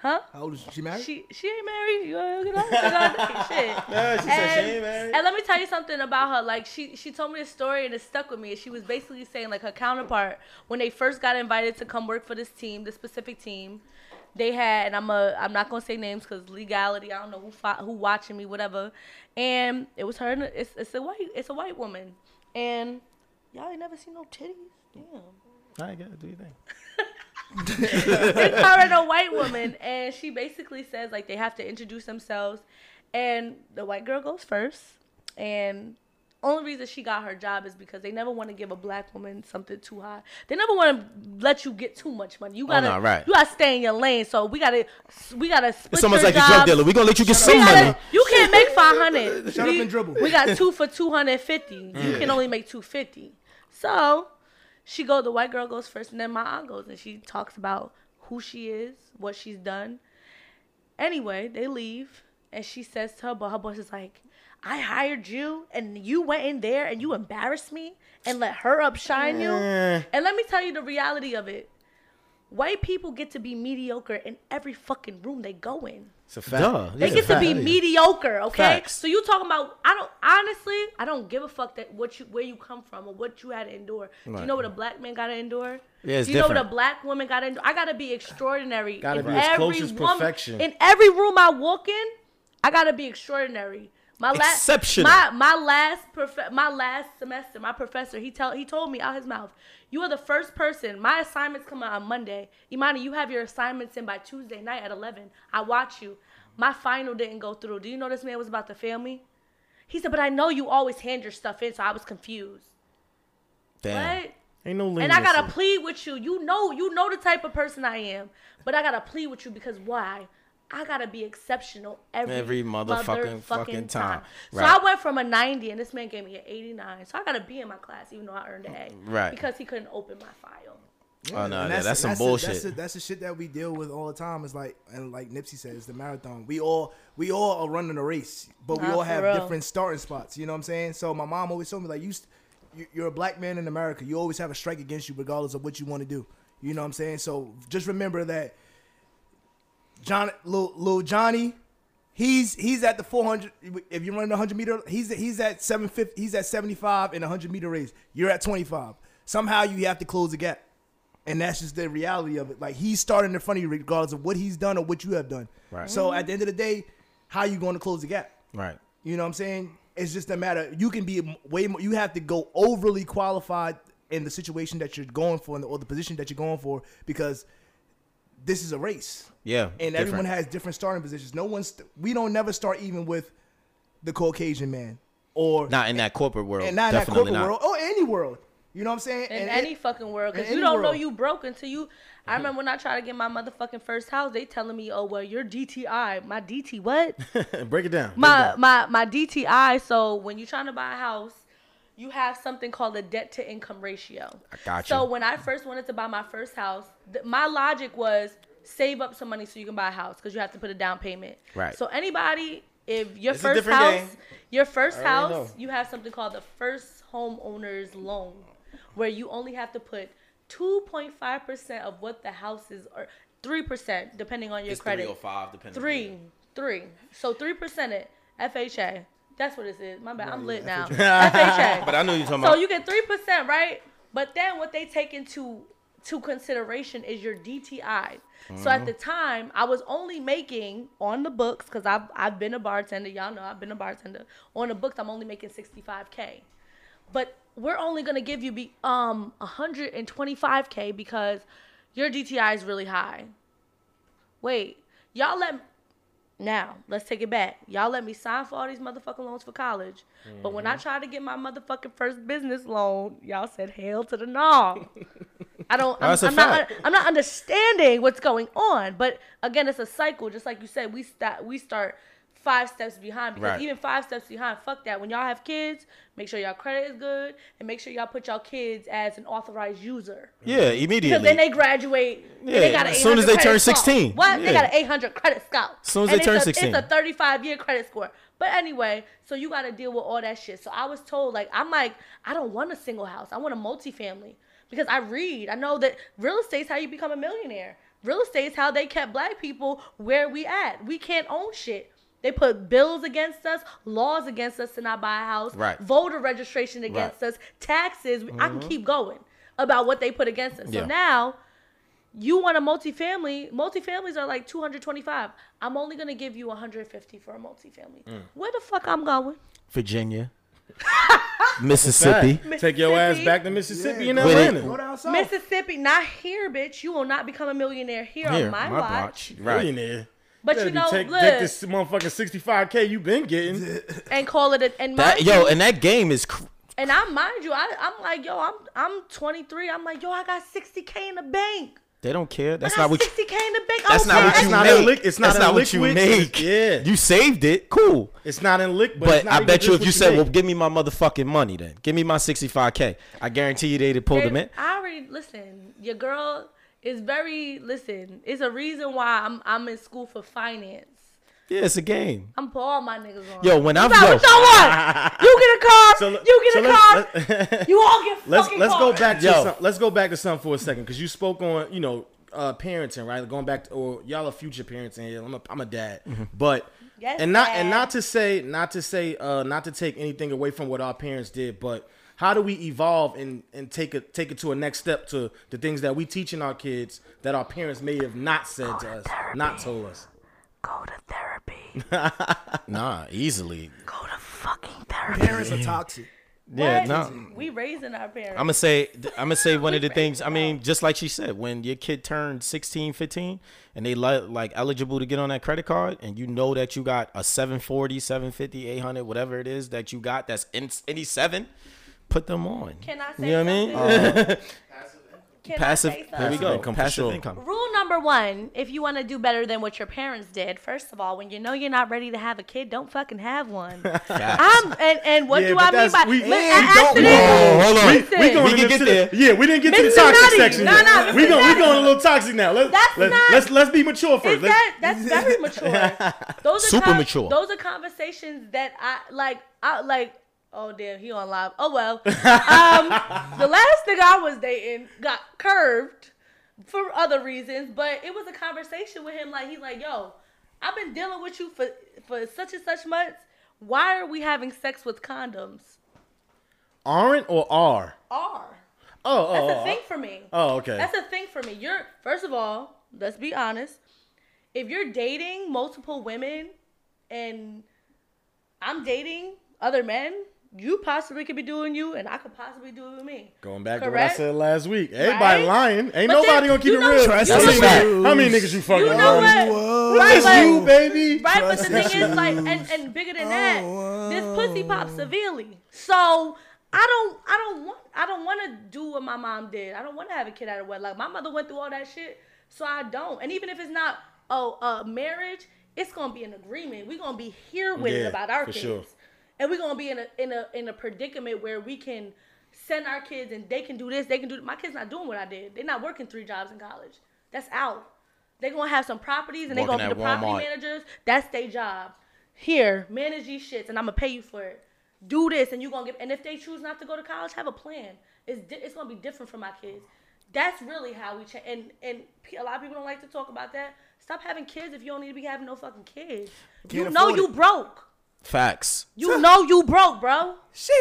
huh? How old is she? She married? She she ain't married. You know, you know, you know, shit. *laughs* Yeah, she said she ain't married. And let me tell you something about her. Like she she told me a story and it stuck with me. She was basically saying like her counterpart when they first got invited to come work for this team, this specific team, they had and I'm a I'm not gonna say names because legality. I don't know who fo- who watching me, whatever. And it was her. And it's it's a white it's a white woman. And y'all ain't never seen no titties. Damn. I gotta do your thing. It's her and a white woman, and she basically says like they have to introduce themselves, and the white girl goes first, and only reason she got her job is because they never want to give a black woman something too high. They never want to let you get too much money. You gotta, Oh, no, right. you gotta stay in your lane. So we gotta, we gotta split It's almost your like a drug dealer. We gonna let you get We some gotta- money. You can't make five hundred. Shut up and dribble. We got two for two hundred fifty. Mm. You can only make two fifty. So she go. The white girl goes first, and then my aunt goes, and she talks about who she is, what she's done. Anyway, they leave, and she says to her, but her boss is like, "I hired you, and you went in there and you embarrassed me and let her upshine you." Eh. And let me tell you the reality of it. White people get to be mediocre in every fucking room they go in. It's a fact. Duh. They Yeah, get to be mediocre, okay? Facts. So you talking about I don't honestly, I don't give a fuck that what you where you come from or what you had to endure. Do you know what a black man gotta endure? Yeah, it's Do you know what a black woman gotta endure? I gotta be extraordinary. Gotta in be as every close as woman- perfection. In every room I walk in, I gotta be extraordinary. My last Exceptional. my my last prof- my last semester, my professor, he tell he told me out his mouth, you are the first person. My assignments come out on Monday. Imani, you have your assignments in by Tuesday night at eleven. I watch you. My final didn't go through. Do you know this man was about to fail me? He said, but I know you always hand your stuff in, so I was confused. Damn. What? Ain't no. And I gotta plead with you. You know, you know the type of person I am. But I gotta plead with you because why? I gotta be exceptional every, Every motherfucking fucking time. So Right. I went from a 90 and this man gave me an 89. So I gotta be in my class even though I earned an A. Right. Because he couldn't open my file. Oh no, And yeah, that's, some the- bullshit. That's the, that's the shit that we deal with all the time. It's like and like Nipsey says, the marathon. We all we all are running a race, but we all have real. different starting spots. You know what I'm saying? So my mom always told me like you you're a black man in America. You always have a strike against you, regardless of what you want to do. You know what I'm saying? So just remember that. John, little, little Johnny, he's he's at the 400. If you're running a 100 meter, he's he's at 750. He's at 75 in a 100 meter race. You're at 25. Somehow you have to close the gap, and that's just the reality of it. Like he's starting in front of you, regardless of what he's done or what you have done. Right. So at the end of the day, how you going to close the gap? right. You know what I'm saying? It's just a matter. You can be way more. You have to go overly qualified in the situation that you're going for, or the position that you're going for, because this is a race Yeah. and everyone has different starting positions. No one's we don't never start even with the Caucasian man or not in that corporate world. and not in that corporate not. world or any world. You know what I'm saying? In And any it- fucking world. Because you don't know you broke until you. I mm-hmm. remember when I tried to get my motherfucking first house, they telling me, oh, well, your DTI. My DT what? *laughs* Break it down. Break it my down. my my DTI. So when you're trying to buy a house, you have something called a debt to income ratio. I got So you. when I first wanted to buy my first house, th- my logic was save up some money so you can buy a house because you have to put a down payment. Right. So anybody, if your It's first house, game. your first house, know. you have something called the first homeowner's loan, where you only have to put 2.5 percent of what the house is, or three percent depending on your It's credit. three or five, depending. on Three, three. So three percent it. FHA. That's what it is. My bad. I'm lit now. FHA. *laughs* But I know you're talking So about. So you get three percent, right? But then what they take into to consideration is your DTI. So at the time, I was only making on the books because I've I've been a bartender. Y'all know I've been a bartender. On the books, I'm only making 65k. But we're only gonna give you be um 125k because your DTI is really high. Wait, y'all let now let's take it back. Y'all let me sign for all these motherfucking loans for college, but when Mm-hmm. I tried to get my motherfucking first business loan, y'all said hell to the no. *laughs* I don't. I'm, I'm not. I'm not understanding what's going on. But again, it's a cycle. Just like you said, we start. We start five steps behind because Right. even five steps behind, fuck that. When y'all have kids, make sure y'all credit is good and make sure y'all put y'all kids as an authorized user. Yeah, immediately Because then they graduate. and they got as soon as they turn score. 16. What? They got an 800 credit score. As soon as And they turn it's a, 16. It's a 35 year credit score. But anyway, so you got to deal with all that shit. So I was told, like, I'm like, I don't want a single house. I want a multifamily because I read. I know that real estate's how you become a millionaire. Real estate's how they kept black people where we at. We can't own shit. They put bills against us, laws against us to not buy a house, Right. voter registration against us, taxes. I can keep going about what they put against us. Mm-hmm. Yeah. So now you want a multifamily. Multifamilies are like 225. I'm only going to give you 150 for a multifamily. Mm. Where the fuck I'm going? Virginia, *laughs* Mississippi. Take your ass back to Mississippi and With. Atlanta. Go down south. Mississippi, not here, bitch. You will not become a millionaire here, Here, on my, my watch. watch. Right. Millionaire. But Better you know, take, look, take this motherfucking 65k you been getting. and call it a, and That mind yo, you, and that game is. Cr- and I mind you, I, I'm like, yo, I'm I'm 23. I'm like, yo, I got 60k in the bank. they don't care. That's I got not what. 60k in the bank. that's I not was what you It's not make. lick- it's not that's in not what you liquid. make. *laughs* Yeah. You saved it. Cool. It's not in lick, but, But it's not I even bet you just if you said, make. "Well, give me my motherfucking money," then give me my 65k. I guarantee you they'd have pulled They- them in. I already listen. Your girl is very listen. It's a reason why I'm I'm in school for finance. Yeah, it's a game. I'm put all my niggas on. Yo, when You I'm got yo, what y'all want? *laughs* You get a car. So, you get so a car. let's, *laughs* you all get *laughs* let's fucking let's go back to Yo. some, let's go back to something for a second because you spoke on you know uh, parenting right going back to or y'all are future parents and I'm a, I'm a dad but Yes, and not and not to say not to say uh, not to take anything away from what our parents did but how do we evolve and and take it take it to a next step to the things that we teaching our kids that our parents may have not said to us not told us Go to therapy. *laughs* nah, easily. Go to fucking therapy. Parents are toxic. Yeah, What? no. We raising our parents. I'm gonna say I'm gonna say *laughs* one of the things. I mean, just like she said, when your kid turned 16, 15, and they li- like eligible to get on that credit card, and you know that you got a 740, 750, 800, whatever it is that you got, that's in any seven, put them on. Can I say You know what I mean? something? *laughs* Uh, can I Passive. say Here we something? go. income for Passive sure. income. Rule number one: If you want to do better than what your parents did, first of all, when you know you're not ready to have a kid, don't fucking have one. *laughs* I'm and, and what Yeah, do but I mean that's- by we- Li- we a- don't- after we- this- Oh, hold on. listen, we going We can into get the- there. yeah we didn't get to the Mr. toxic Nutty. section No, yet. no, we Mr. going we Nutty. going a little toxic now let's That's let, not- let's let's be mature first Is Let's- that that's very mature. *laughs* Those are Super con- mature. Those are conversations that I like. I like. Oh damn, he on live. Oh well. *laughs* Um, the last thing I was dating got curved for other reasons, but it was a conversation with him. Like he's like, "Yo, I've been dealing with you for for such and such months. Why are we having sex with condoms?" aren't or are Are oh that's oh a thing for me. oh okay That's a thing for me. You're first of all, let's be honest. If you're dating multiple women and I'm dating other men, you possibly could be doing you and I could possibly do it with me. Going back to what I said last week. Everybody Right? lying. Ain't But nobody then, gonna keep it know- real. Trust how, That's many, how many niggas you fucking You know lying? what? It's Right, you, baby. right, but the Trust thing is, like, and, and bigger than that, this pussy pops severely. So I don't, I don't want, I don't want to do what my mom did. I don't want to have a kid out of wedlock. My mother went through all that shit, so I don't. And even if it's not oh, uh, marriage, it's gonna be an agreement. We're gonna be here with it about our kids. for kids, sure. And we're gonna be in a in a in a predicament where we can send our kids and they can do this, they can do. My kids not doing what I did. They're not working three jobs in college. That's out. They're gonna have some properties and they're gonna be the at property managers. That's their job. Here, manage these shits, and I'm gonna pay you for it. Do this, and you gonna get. And if they choose not to go to college, have a plan. It's di- it's gonna be different for my kids. That's really how we change. And and a lot of people don't like to talk about that. Stop having kids if you don't need to be having no fucking kids. you Can't know afford you it. broke. Facts. You know you broke, bro. She.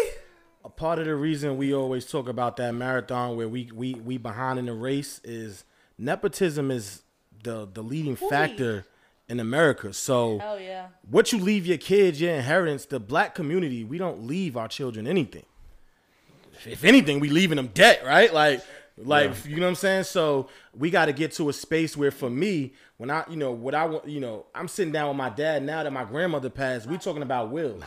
A part of the reason we always talk about that marathon where we we we behind in the race is nepotism is the the leading Fully. factor in America. So Oh yeah. what you leave your kids, your inheritance, the black community, we don't leave our children anything. If- If anything, we leaving them debt, right? Like, like you know what I'm saying. So we got to get to a space where, for me, when I, you know, what I want, you know, I'm sitting down with my dad now that my grandmother passed. We talking about wills.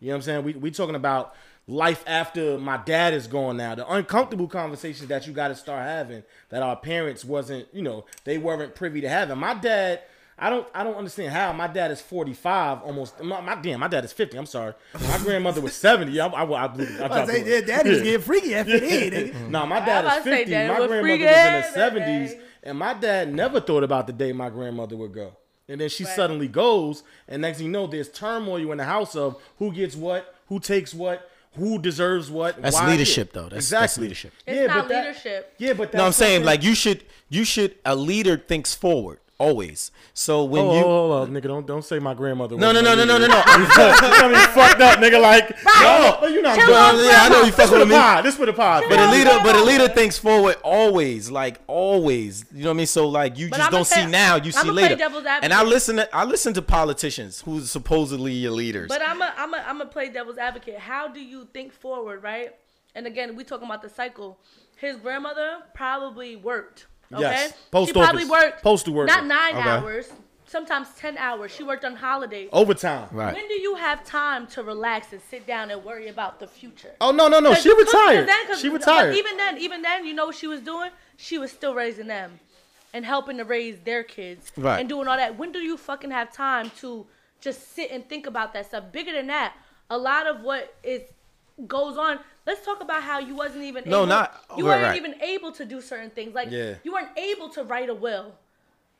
You know what I'm saying? We we talking about life after my dad is gone now. The uncomfortable conversations that you got to start having that our parents wasn't, you know, they weren't privy to having. My dad. I don't I don't understand how my dad is 45 almost my, my damn my dad is 50 I'm sorry my grandmother was 70 I, I, I, I, believe it. I I dropped say, the- yeah, daddy getting freaky at 58. *laughs* nigga. no, my dad is 50. daddy My was grandmother was in the baby. 70s, and my dad never thought about the day my grandmother would go. And then she Right. suddenly goes, and next thing you know, there's turmoil in the house of who gets what, who takes what, who deserves what. That's why- leadership, yeah, though. That's- exactly. that's leadership. It's yeah, not but that- leadership. yeah, but No, I'm saying like you should you should a leader thinks forward always. So when Oh, you hold on, nigga! Don't don't say my grandmother. no no no no no no leader. no. You got me fucked up, nigga. Like, *laughs* no, no, you know, I'm Chill doing- yeah, I know you This fucking the with me. pod. This for the pod. But a leader, but a leader thinks forward always, like always. You know what I mean? So like you just don't see now, you see later. And I listen to I listen to politicians who's supposedly your leaders. But I'm a, I'm a, I'm a play devil's advocate. How do you think forward, right? And again, we talking about the cycle. His grandmother probably worked. Okay, Yes. Post she probably office. worked Postal worker. not nine Okay. hours, sometimes ten hours. She worked on holidays. overtime. right. When do you have time to relax and sit down and worry about the future? Oh no no no! 'Cause- She 'cause- 'cause retired. then- She retired. even then, even then, you know what she was doing? She was still raising them and helping to raise their kids Right. and doing all that. When do you fucking have time to just sit and think about that stuff? Bigger than that, a lot of what is goes on. Let's talk about how you wasn't even No, able, not- you weren't right. even able to do certain things. Like Yeah. you weren't able to write a will.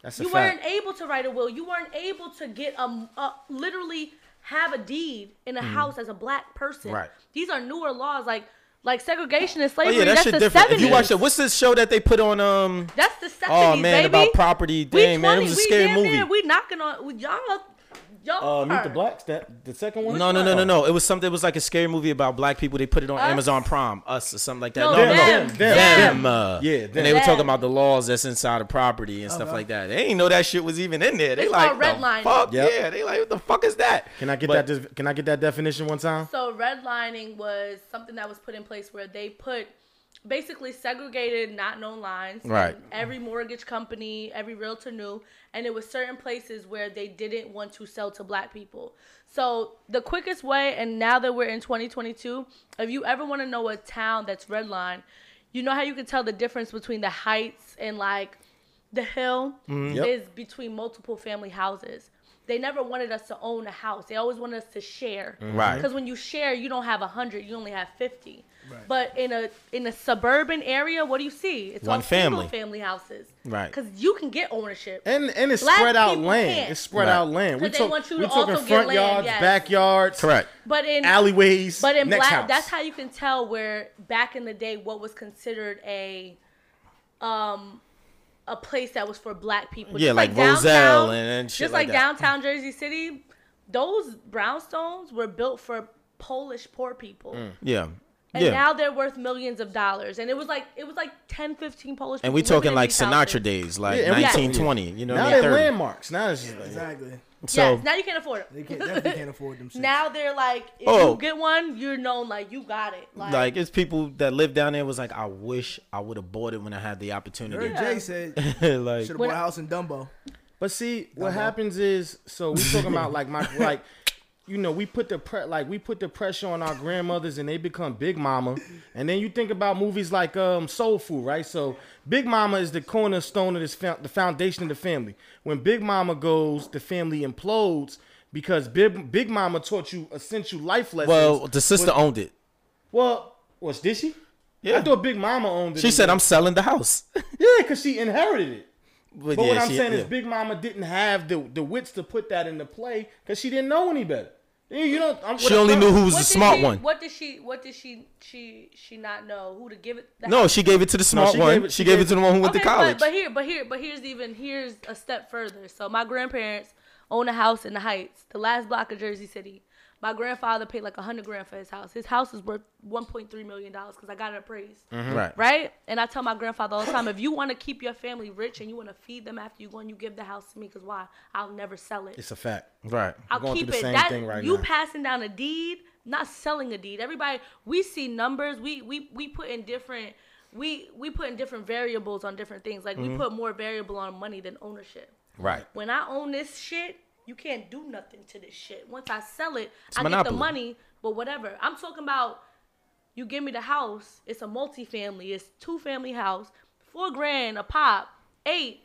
That's a You fact. weren't able to write a will. You weren't able to get a, a literally have a deed in a house as a black person. Mm. Right. These are newer laws, like like segregation and slavery. Oh yeah, that that's shit the different. If 70s. you watch it, what's this show that they put on? Um, That's the 70s, oh man, baby. about property we thing, man. It was a we scary movie. near- we knocking on y'all. Y'all Uh, Meet the are. Blacks. That the second one. No, no, no, no, no. It was something. It was like a scary movie about black people. They put it on Us? Amazon Prime, Us or something like that. No, No, no, them. no. Them. Them. uh, Yeah, And they were talking about the laws that's inside of property and stuff like that. They ain't know that shit was even in there. They It's like, called the redlining. fuck Yep. yeah. They like, what the fuck is that? Can I get But- that? Can I get that definition one time? So redlining was something that was put in place where they put basically segregated not known lines. Right. And Every mortgage company, every realtor knew, and it was certain places where they didn't want to sell to black people. So the quickest way, and now that we're in 2022, if you ever want to know a town that's redlined, you know how you can tell the difference between the heights and like the hill mm-hmm. Yep. is between multiple family houses. They never wanted us to own a house. They always wanted us to share. Right. Because when you share, you don't have a hundred. You only have fifty. But in a in a suburban area, what do you see? It's One all family. single family houses. Right. Because you can get ownership. And and it's Black spread out land. can't. It's spread Right. out land. We 'Cause they talk, want you we to talking get front land, yards, yes. backyards, Correct. But in alleyways. but in next black, house. that's how you can tell where back in the day what was considered a um a place that was for black people. Yeah, Just like downtown- Roselle and- and shit just like like, that. downtown Jersey City, those brownstones were built for Polish poor people. Yeah. And yeah. now they're worth millions of dollars. And it was like it was like 10, 15 Polish and we living talking like Sinatra houses. days, like Yeah, and we- 1920. You know now what I mean? they're 30. landmarks. Now it's just like Exactly. So yes, now you can't afford them. They can't, definitely can't afford them. *laughs* shits. now they're like, if Oh. you get one, you're known like you got it. Like, like it's people that live down there was like, I wish I would have bought it when I had the opportunity. Heard Jay said *laughs* like should have bought a I- house in Dumbo. But see, what happens is, so we're talking about like my *laughs* like, you know, we put the pre- like we put the pressure on our grandmothers and they become big mama, and then you think about movies like um Soul Food, right? So Big Mama is the cornerstone of this fo- the foundation of the family. When Big Mama goes, the family implodes because Big Big Mama taught you essential life lessons. well, the sister But- owned it. well, was did she? Yeah. I thought Big Mama owned it. She said, "I'm selling the house." *laughs* yeah, because she inherited it. But But yeah, what I'm she- saying yeah. is, Big Mama didn't have the the wits to put that into play because she didn't know any better. You you know, I'm, she only knew who was the smart she, one. What did she? What did she? She she not know who to give it? the No, she gave it to the smart she one. gave it- she she gave gave it to the one who went to college. But, but here, but here, but here's even here's a step further. So my grandparents own a house in the Heights, the last block of Jersey City. My grandfather paid like a hundred grand for his house. His house is worth one point three million dollars because I got it appraised. right. Right? And I tell my grandfather all the time, if you want to keep your family rich and you want to feed them after you go and you give the house to me, because why? I'll never sell it. It's a fact. Right. I'll going keep through the it. same That thing right you now. passing down a deed, not selling a deed. Everybody, we see numbers. We we we put in different. We we put in different variables on different things. Like Mm-hmm. we put more variable on money than ownership. Right. When I own this shit, you can't do nothing to this shit. Once I sell it, It's I get the money. But whatever. I'm talking about. You give me the house. It's a multi-family. It's two family house. Four grand a pop. Eight.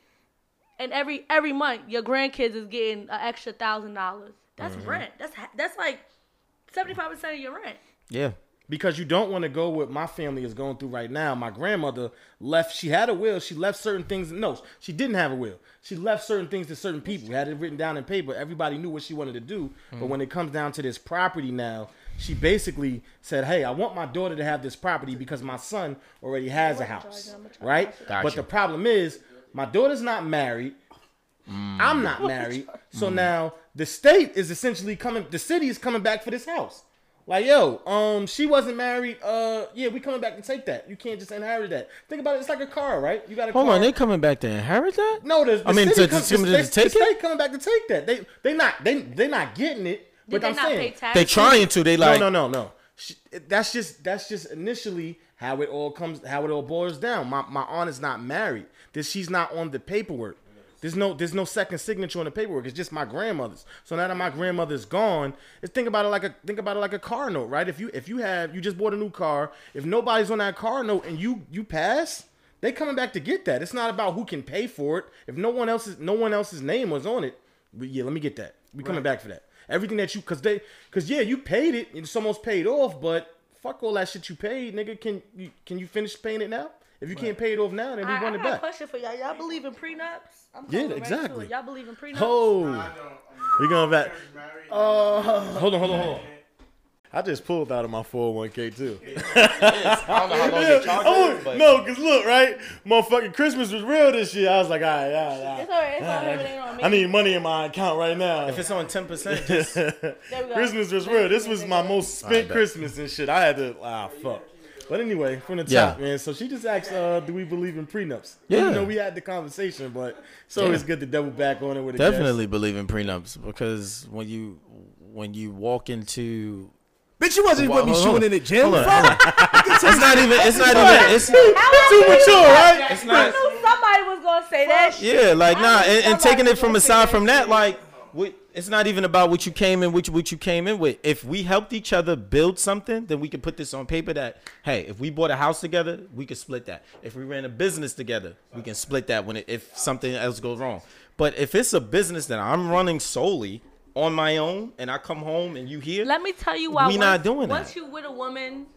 and every every month your grandkids is getting an extra thousand dollars. That's Mm-hmm. rent. That's that's like seventy five percent of your rent. Yeah. Because you don't want to go what my family is going through right now. My grandmother left. She had a will. She left certain things. No, she didn't have a will. She left certain things to certain people. Had it written down in paper. Everybody knew what she wanted to do. But hmm. when it comes down to this property now, she basically said, "Hey, I want my daughter to have this property because my son already has a house, right? But the problem is, my daughter's not married. Hmm. I'm not married. *laughs* So hmm. now the state is essentially coming. The city is coming back for this house. Like, yo, um, she wasn't married. Uh, yeah, we coming back to take that. You can't just inherit that. Think about it. It's like a car, right? You got a Hold car. on, they coming back to inherit that? no, the, the I mean, city to- come- to- to the, take the it? state coming back to take that. They they not they they not getting it. Did But they I'm not saying pay taxes? They trying to. They like no, no, no, no. Sh- That's just that's just initially how it all comes, how it all boils down. My my aunt is not married. That she's not on the paperwork. There's no there's no second signature on the paperwork. It's just my grandmother's. So now that my grandmother's gone, it's think about it like a think about it like a car note, right? If you if you have you just bought a new car, if nobody's on that car note and you you pass, they coming back to get that. It's not about who can pay for it. If no one else's no one else's name was on it, yeah, let me get that. We coming back for that. Everything that you, cause they, cause yeah, you paid it. It's almost paid off, but fuck all that shit you paid, nigga. Can you can you finish paying it now? If you can't pay it off now, then we I, I run it got a back. question for y'all. Y'all believe in prenups? I'm Yeah, going right exactly. it. Y'all believe in prenups? Oh, we going back. Uh, hold on, hold on, hold on. I just pulled out of my 401k too. *laughs* I don't know how long they charge Oh, it, but no, cause look, right? Motherfucking Christmas was real this year. I was like, all right, all right, all It's right. alright. It's alright. It ain't on me. I need money in my account right now. if it's on ten percent, *laughs* just There we go. Christmas was real. This was my most spent bet. Christmas and shit. I had to ah fuck. But anyway, from the Yeah. top, man. So she just asked, uh, "Do we believe in prenups?" Yeah. You know, we had the conversation, but it's always Yeah. good to double back on it with a definitely believe in prenups because when you when you walk into Bitch, you wasn't with me Hold on, shooting in the gym. hold on, fuck. it's not even it's not even it's Guest. Too mature, right? it's I not knew somebody was gonna say that shit. yeah like nah and, and taking it from aside from that like it's not even about what you came in which what you came in with if we helped each other build something then we can put this on paper that hey if we bought a house together we could split that if we ran a business together we can split that when it, if something else goes wrong but if it's a business that I'm running solely on my own and I come home and you here Let me tell you why. We once, not doing Once that. Once you with a woman,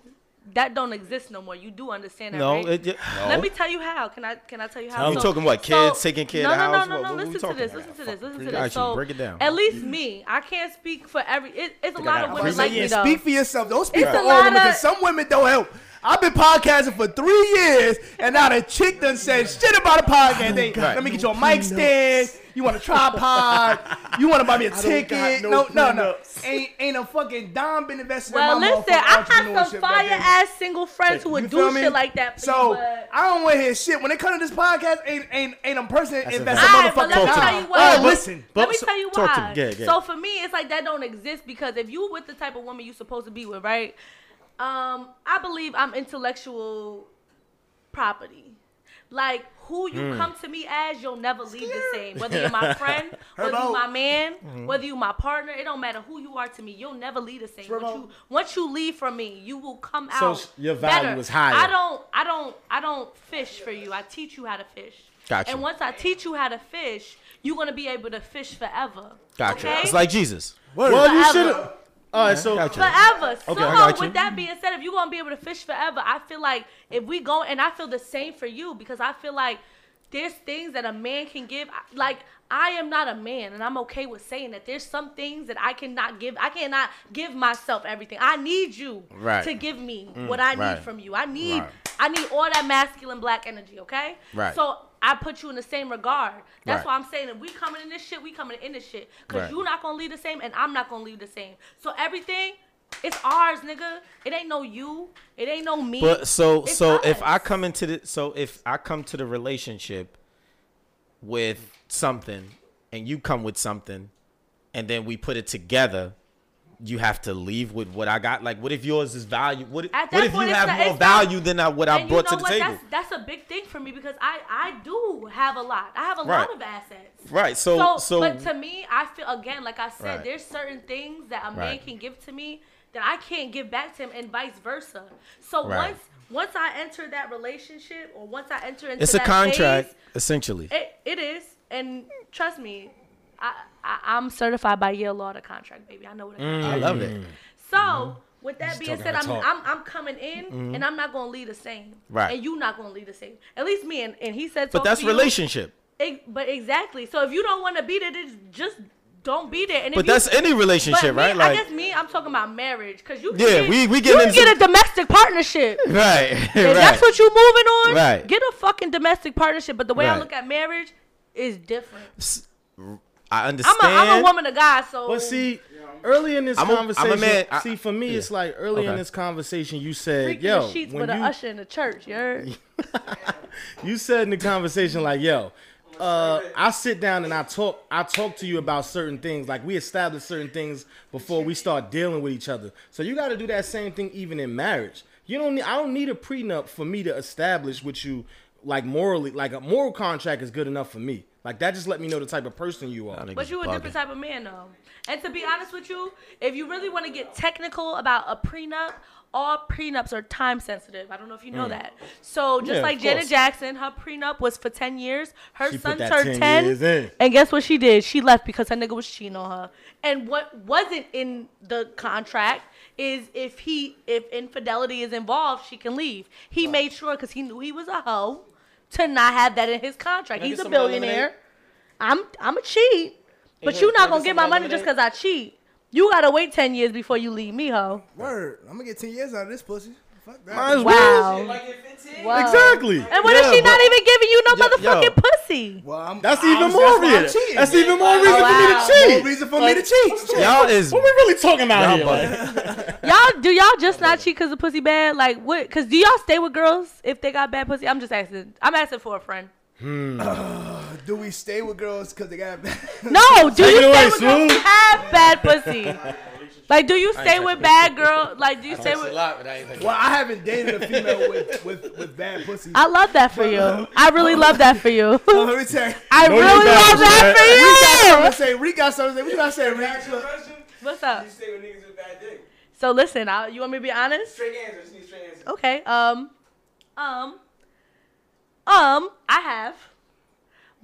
that don't exist no more. You do understand that, no, right? it, ju- Let me tell you how. Can I can I tell you how? You talking about kids taking care no, of the no, house? No, no, What- no, what Listen to this. Listen to this. Listen to this. So, Break it down. At least me, I can't speak for every. It, it's a lot of women like yeah, me though. speak for yourself. Don't speak It's for all lot women because some women don't help. I've been podcasting for three years, and now the chick done said shit about a podcast. They, Right. Let me get your mic stand. You want a tripod? You want to buy me a *laughs* ticket? No, no no, no. Ain't ain't a fucking dime been invested Well, in my listen, motherfucking I have entrepreneurship some fire ass single friends who would feel do me? shit like that. For So you, but- I don't want to hear shit. When it comes to this podcast, ain't ain't ain't a person investing fact. Alright, but motherfucking let me time. tell you why. Oh, listen. Let me tell you why. me. Go So for me, it's like that don't exist because if you with the type of woman you supposed to be with, right? Um, I believe I'm intellectual property. Like who you come to me as, you'll never leave the same. Whether you're my *laughs* friend, whether you're my man, Mm-hmm. whether you're my partner, it don't matter who you are to me. You'll never leave the same. Once you, once you leave from me, you will come So out. sh- your value better. is higher. I don't. I don't. I don't fish for you. I teach you how to fish. Gotcha. And once I teach you how to fish, you're gonna be able to fish forever. Gotcha. Okay? It's like Jesus. Well, you should have. All right, so Gotcha. Forever. So Okay, I got with that being said, if you're gonna be able to fish forever, I feel like if we go and I feel the same for you because I feel like there's things that a man can give. Like I am not a man, and I'm okay with saying that. There's some things that I cannot give. I cannot give myself everything. I need you Right. to give me mm, what I need from you. I need Right. I need all that masculine black energy. Okay. Right. So I put you in the same regard. That's Right. why I'm saying if we coming in this shit, we coming in this shit. Cause Right. you not gonna leave the same, and I'm not gonna leave the same. So everything, it's ours, nigga. It ain't no you. It ain't no me. But so It's so if. I come into the so if I come to the relationship with something and you come with something and then we put it together, you have to leave with what I got. Like what if yours is value? What, what if point, you have not- more it's not- value than I, what I brought you know to the what? table? That's that's a big thing for me because I I do have a lot. I have a Right. lot of assets. Right. So So, so, but to me, I feel again, like I said, Right. there's certain things that a man Right. can give to me that I can't give back to him, and vice versa. So once once I enter that relationship, or once I enter into it's a contract phase, essentially. It, it is. and trust me, I, I I'm certified by Yale Law to contract, baby. I know what a mm. contract I love it. So mm-hmm. with that being said, I'm. I'm I'm coming in mm-hmm. and I'm not gonna lead the same. Right. And you not gonna lead the same. At least me and, and he said. But that's to you. relationship. Ex- but exactly. So if you don't want to be there, then just don't be there. And But if you, that's any but relationship, me, right? I Like, guess me, I'm talking about marriage, cause you can Yeah, get, we- we you into- get a domestic partnership. *laughs* right, *laughs* If right. that's what you're moving on, Right. get a fucking domestic partnership. But the way I look at marriage is different. I I'm understand. a, I'm a woman of God, so But see, early in this I'm a- I'm a conversation, man. I- see for me, yeah. it's like early in Okay. this conversation, you said, freaky "Yo, the sheets when with an you usher in the church. You heard? *laughs* you said in the conversation like, yo." Uh, I sit down and I talk. I talk to you about certain things. Like we establish certain things before we start dealing with each other. So you got to do that same thing even in marriage. You don't. Need, I don't need a prenup for me to establish with you, like morally. Like a moral contract is good enough for me. Like that just let me know the type of person you are. But you a different type of man though. And to be honest with you, if you really want to get technical about a prenup, all prenups are time sensitive. I don't know if you know that. So just Mm. Yeah, like of Janet course. Jackson, her prenup was for ten years. Her She son turned 10 ten, years in. and guess what she did? She left because her nigga was cheating on her. And what wasn't in the contract is if he if infidelity is involved, she can leave. He made sure because he knew he was a hoe to not have that in his contract. Can He's a billionaire. lemonade? I'm I'm a cheat. But you can I not gonna get get my more money just because I cheat. You gotta wait ten years before you leave me, ho. Word. I'm gonna get ten years out of this pussy. Fuck that. Might as well. Wow. Like it fits in. Wow. Exactly. And what if Yeah, she not even giving you no Yo- motherfucking yo. pussy? Well, I'm, That's even I'm- more that's reason. cheating. That's even more reason wow. for me to cheat. More cheat. reason for me to cheat. Y'all is What we really talking about y'all here? bugging. Y'all do y'all just not cheat because the pussy bad? Like what? Cause do y'all stay with girls if they got bad pussy? I'm just asking. I'm asking for a friend. Hmm. *sighs* Do we stay with girls because they got bad? No, do Take you it away, stay with girls who have bad pussy? *laughs* Like, do you stay with bad girl? Like, do you stay with? lot, but I ain't well, I haven't dated a female with, with, with bad pussy. I love that for you. I really love that for you. So let me tell you. *laughs* I No, you really don't, love that Rick got something for to say. Rick got something to say. What you gotta say, Can I ask you a Rick? question? you. What's up? You stay with niggas with bad dick. So listen, I, you want me to be honest? Straight answer. Just need straight answer. Okay. Um. Um. Um. I have.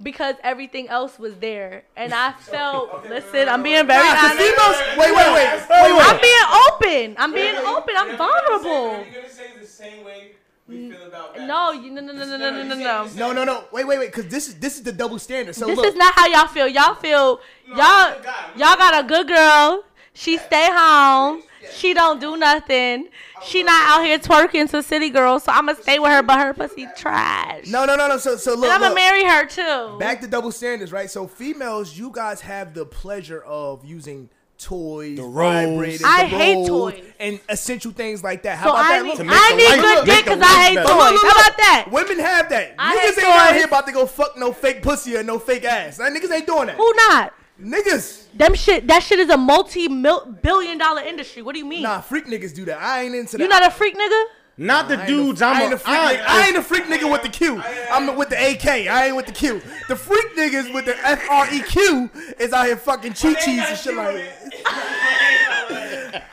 Because everything else was there, and I *laughs* felt. okay, listen, wait, I'm being wait. very Nah, 'cause honest. females. Wait, wait, wait. Wait, wait. I'm being open. I'm being open. I'm wait, vulnerable. You're gonna say the same way we mm. feel about bad No, you no no no no no no no no. No, no, no. Wait, wait, wait. Because this is this is the double standard. So This look. is not how y'all feel. Y'all feel No, y'all I'm a guy. y'all got a good girl. She stay home. She don't do nothing. She not out here twerking to city girls. So I'ma stay with her, but her pussy trash. no, no, no, no. So, so look. and I'ma look. marry her too. Back to double standards, right? So females, you guys have the pleasure of using toys, rolls. vibrators, I the hate rolls, toys. and essential things like that. How so about I that? need, Look, I need life- good dick because I hate life toys. better. Look, look, How about that? Women have that. I niggas hate ain't out here about to go fuck no fake pussy or no fake ass. Like, niggas ain't doing that. Who not? Niggas. Them shit. That shit is a multi-billion dollar industry. What do you mean? Nah, freak niggas do that. I ain't into that. you not a freak nigga? Not the I ain't dudes. a, I'm I ain't a, a freak I- nigga. I ain't a freak nigga with the Q. I'm with the AK. I ain't with the Q. The freak niggas with the F R E Q is out here fucking cheat cheese and shit like that. *laughs* *laughs*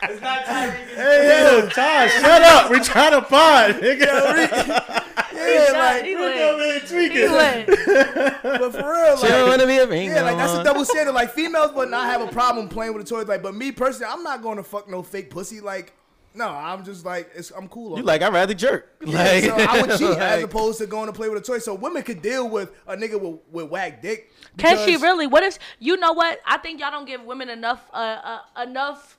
It's not Tyreek. Hey, yo, Todd, shut up. We trying to pod, nigga. Yeah, *laughs* like, he Look lit. over here He tweaking. lit. *laughs* but for real, She don't like, wanna be a ring yeah, like that's a double standard. Like females would not have a problem playing with the toys, like, but me personally, I'm not going to fuck no fake pussy. Like, no, I'm just like, it's, I'm cool. You like I'd rather jerk. Like so I would cheat *laughs* as like- opposed to going to play with a toy. So women could deal with a nigga with, with whack dick. Can she because- really? What if you know what? I think y'all don't give women enough uh, uh enough.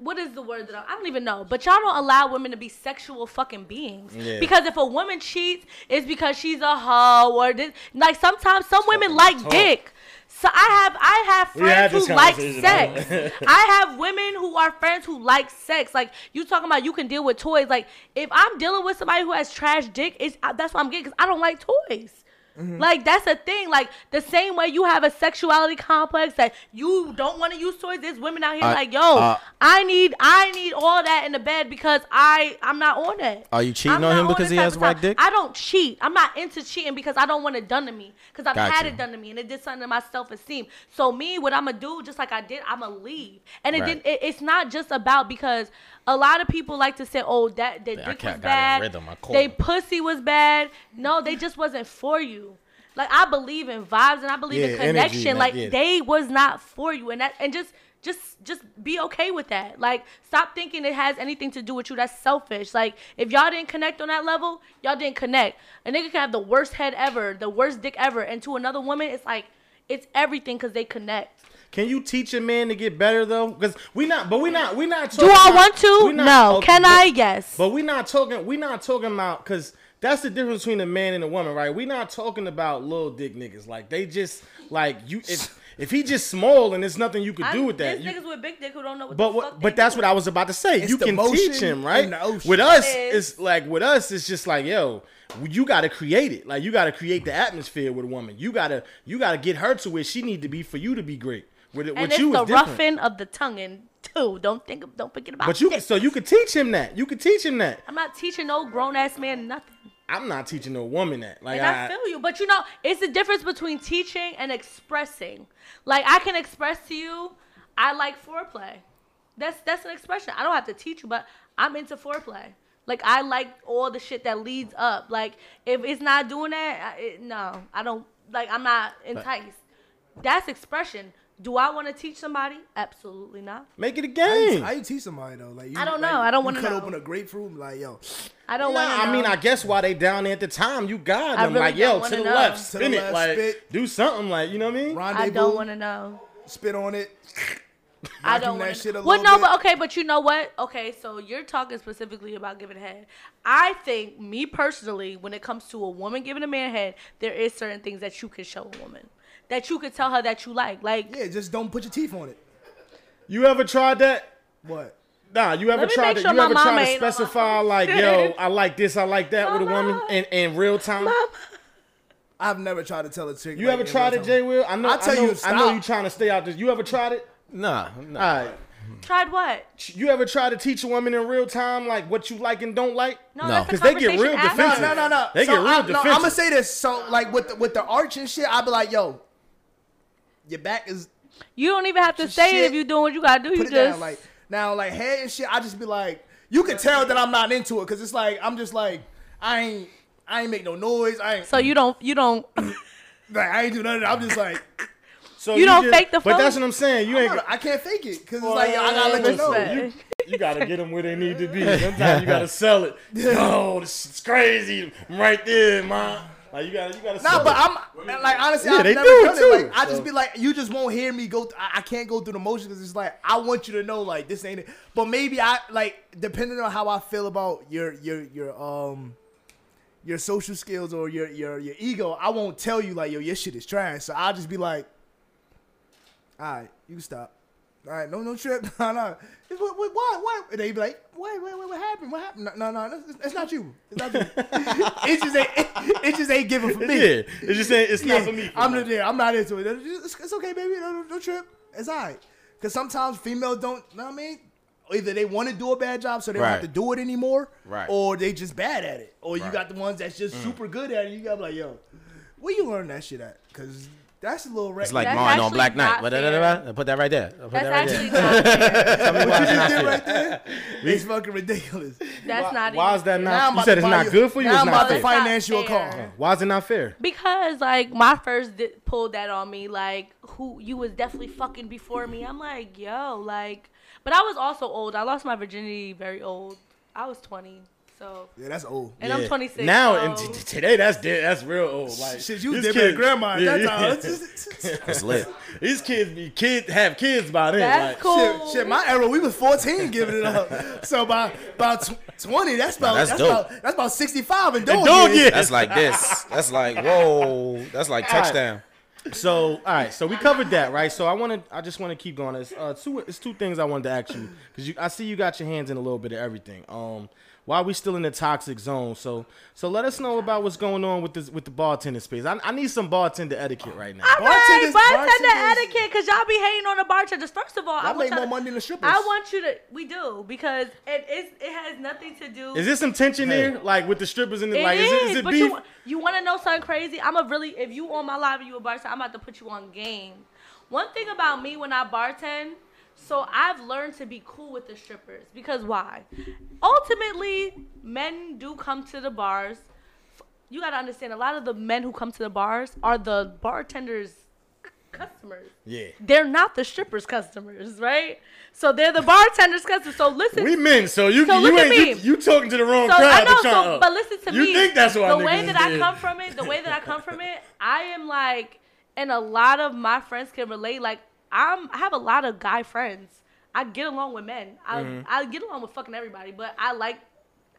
What is the word that I, I don't even know? But y'all don't allow women to be sexual fucking beings. Yeah. Because if a woman cheats, it's because she's a hoe or this. Like sometimes some women like dick. So I have I have friends who like sex. *laughs* I have women who are friends who like sex. Like you talking about, you can deal with toys. Like if I'm dealing with somebody who has trash dick, it's uh, that's what I'm getting because I don't like toys. Mm-hmm. Like that's a thing. Like the same way you have a sexuality complex that you don't want to use toys. There's women out here Uh, like, yo, uh, I need I need all that in the bed because I I'm not on that. Are you cheating I'm on him because he has whack dick? I don't cheat. I'm not into cheating because I don't want it done to me. Because I've Got had it done to me and it did something to my self esteem. So me, what I'm gonna do, just like I did, I'm gonna leave. And it Right. did. It, it's not just about because a lot of people like to say, oh, that their Yeah, dick was bad, rhythm. I they pussy was bad. No, they just wasn't for you. Like I believe in vibes and I believe in Yeah, energy, connection. like, like yeah. they was not for you, and that and just just just be okay with that. Like stop thinking it has anything to do with you. That's selfish. Like if y'all didn't connect on that level, y'all didn't connect. A nigga can have the worst head ever, the worst dick ever, and to another woman, it's like it's everything because they connect. Can you teach a man to get better though? Because we not, but we not, we not. Talking Do I about- want to? not- no. okay, Can I? Yes. But we not talking. We not talking about because that's the difference between a man and a woman, right? We're not talking about little dick niggas. Like they just like you. If if he just small and there's nothing you could do I'm- with that. There's you- niggas with big dick who don't know what but the what, fuck but they that's doing. what I was about to say. It's you can teach him, right? in the ocean. With us, It is. it's like with us, it's just like yo, you got to create it. Like you got to create the atmosphere with a woman. You gotta you gotta get her to where she need to be for you to be great. With it, And with it's you the is different. roughing of the tonguing too. Don't think, of, don't forget about. But you this. so you could teach him that. You could teach him that. I'm not teaching no grown ass man nothing. I'm not teaching a woman that. Like I, I, feel you, but you know, it's the difference between teaching and expressing. Like I can express to you, I like foreplay. That's that's an expression. I don't have to teach you, but I'm into foreplay. Like I like all the shit that leads up. Like if it's not doing that, I, it, no, I don't. Like I'm not enticed. That's expression. Do I want to teach somebody? Absolutely not. make it a How you, game. how you teach somebody though? Like you, I don't like, know. I don't wanna cut know. open a grapefruit, like yo, I don't Nah, want to. I mean, I guess why they down there at the time, you got them really like, yo, to the know. left, To the spin it, like, spit. do something, like, you know what I mean? rendezvous. I don't want to know. spit on it. *laughs* I don't that want shit a Well, no, bit. but okay, but you know what? Okay, so you're talking specifically about giving head. I think, me personally, when it comes to a woman giving a man head, there is certain things that you can show a woman that you could tell her that you like. Like, Yeah, just don't put your teeth on it. You ever tried that? What? Nah, you ever Let tried make to sure you ever mama try to ain't on my specify like, yo, I like this, I like that with a woman Mama. in, in real time? I've never tried to tell a chick. You like, ever tried it, time. Jay Will? I know I'll tell I know, you, I know stop. you trying to stay out this. You ever tried it? Nah, nah. All right. tried what? You ever try to teach a woman in real time like what you like and don't like? No, No. that's a 'Cause they get real after. defensive. No, no, no, no. They so get real I, no, I'm gonna say this. So like with the, with the arch and shit, I'd be like, yo, your back is You don't even have to say it if you're doing what you gotta do. put You it just down. Like now, like head and shit, I just be like, you can tell that I'm not into it because it's like I'm just like I ain't I ain't make no noise. I ain't so you don't you don't. *coughs* like I ain't do nothing. I'm just like So You don't just- fake the But that's what I'm saying. You ain't. I can't fake it because it's like I gotta let you know. Respect. You gotta get them where they need to be. Sometimes you gotta sell it. *laughs* Oh, this shit's crazy. I'm right there, man. Like you gotta, you gotta. Nah, but it. I'm like honestly, Yeah, I've they never do done too. Like I so. just be like, you just won't hear me go. I, I can't go through the motions because it's like I want you to know like this ain't it. But maybe I like depending on how I feel about your your your um your social skills or your your your ego, I won't tell you like yo your shit is trash. So I'll just be like, all right, you can stop. All right, no, no trip, *laughs* no, no. What, what, what? And they be like, what, what, what, what happened? What happened? No, no, no, it's, it's not you. It's not you. *laughs* it just ain't, *laughs* it, just ain't given for me. yeah, it's just saying it's not for me. I'm not there. I'm not into it. It's, it's okay, baby. No, no, no trip. It's all right. Because sometimes females don't, know what I mean? Either they want to do a bad job so they don't have to do it anymore, Right. or they just bad at it. Or you Right. got the ones that's just mm. super good at it. You got like, yo, where you learn that shit at? Because that's a little red. It's like That's Martin on Black Knight. What- fair. Put that right there. Put That's that right actually there. not *laughs* fair. Tell me why what you just did right there? *laughs* it's fucking ridiculous. That's not. Why even is that fair. Not? I'm You said it's not good for you. now It's I'm not about to finance you a car. Why is it not fair? Because like my first di- pulled that on me, like who you was definitely fucking before me. I'm like, yo, like, but I was also old. I lost my virginity very old. I was 20, so Yeah, that's old. and I'm Yeah. 26. Now so- and t- t- today, that's dead. That's real old. Like Shit, you these did kids- grandma at yeah, that yeah. time. It's just- It's lit. These kids be kid have kids by then. That's like, cool. Shit, shit, my era, we was 14 giving it up. So by about tw- 20, that's about that's that's, dope. about that's about 65 and And dog dog years. years. That's like this. That's like *laughs* whoa. That's like touchdown. So, all right, so we covered that, right? So I want to, I just want to keep going. It's uh, two, it's two things I wanted to ask you because you, I see you got your hands in a little bit of everything. Um, why are we still in the toxic zone? So, so let us know about what's going on with this with the bartender space. I, I need some bartender etiquette right now. All right, Bartenders- bartender bartenders- y'all because y'all be hating on the bartenders. First of all, I Y'all want make y'all more to- money than the strippers. I want you to. We do because it is. It has nothing to do. Is there some tension there, like with the strippers and the It like? Is, it, is it but beef? you you want to know something crazy? I'm a really if you on my live and you a bartender, I'm about to put you on game. One thing about me when I bartend, so I've learned to be cool with the strippers because why? Ultimately, men do come to the bars you gotta understand a lot of the men who come to the bars are the bartenders' customers. Yeah. They're not the strippers' customers, right? So they're the bartenders' customers. So listen, We men, so you So you ain't you, you talking to the wrong so crowd. I know, so, but listen to you me. You think that's why the way that I come from it, the way that I come from it, I am like, and a lot of my friends can relate. Like, I'm, I have a lot of guy friends. I get along with men. I, Mm-hmm. I get along with fucking everybody, but I like,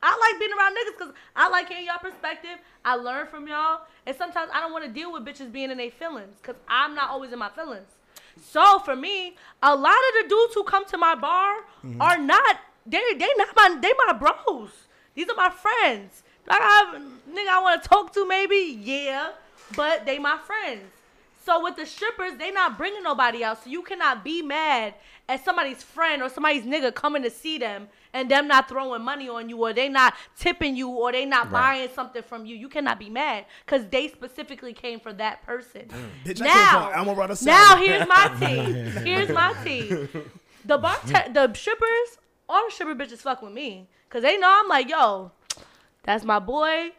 I like being around niggas because I like hearing y'all perspective. I learn from y'all, and sometimes I don't want to deal with bitches being in their feelings because I'm not always in my feelings. So for me, a lot of the dudes who come to my bar Mm-hmm. are not they they not my they my bros. These are my friends. Like I have nigga I want to talk to maybe yeah, but they my friends. So with the strippers, they not bringing nobody out. So you cannot be mad at somebody's friend or somebody's nigga coming to see them and them not throwing money on you or they not tipping you or they not buying something from you. You cannot be mad because they specifically came for that person. Bitch, now, can't. I'm gonna a now here's my *laughs* tea. Here's my tea. The bar, the strippers, all the stripper bitches fuck with me, cause they know I'm like, yo, that's my boy.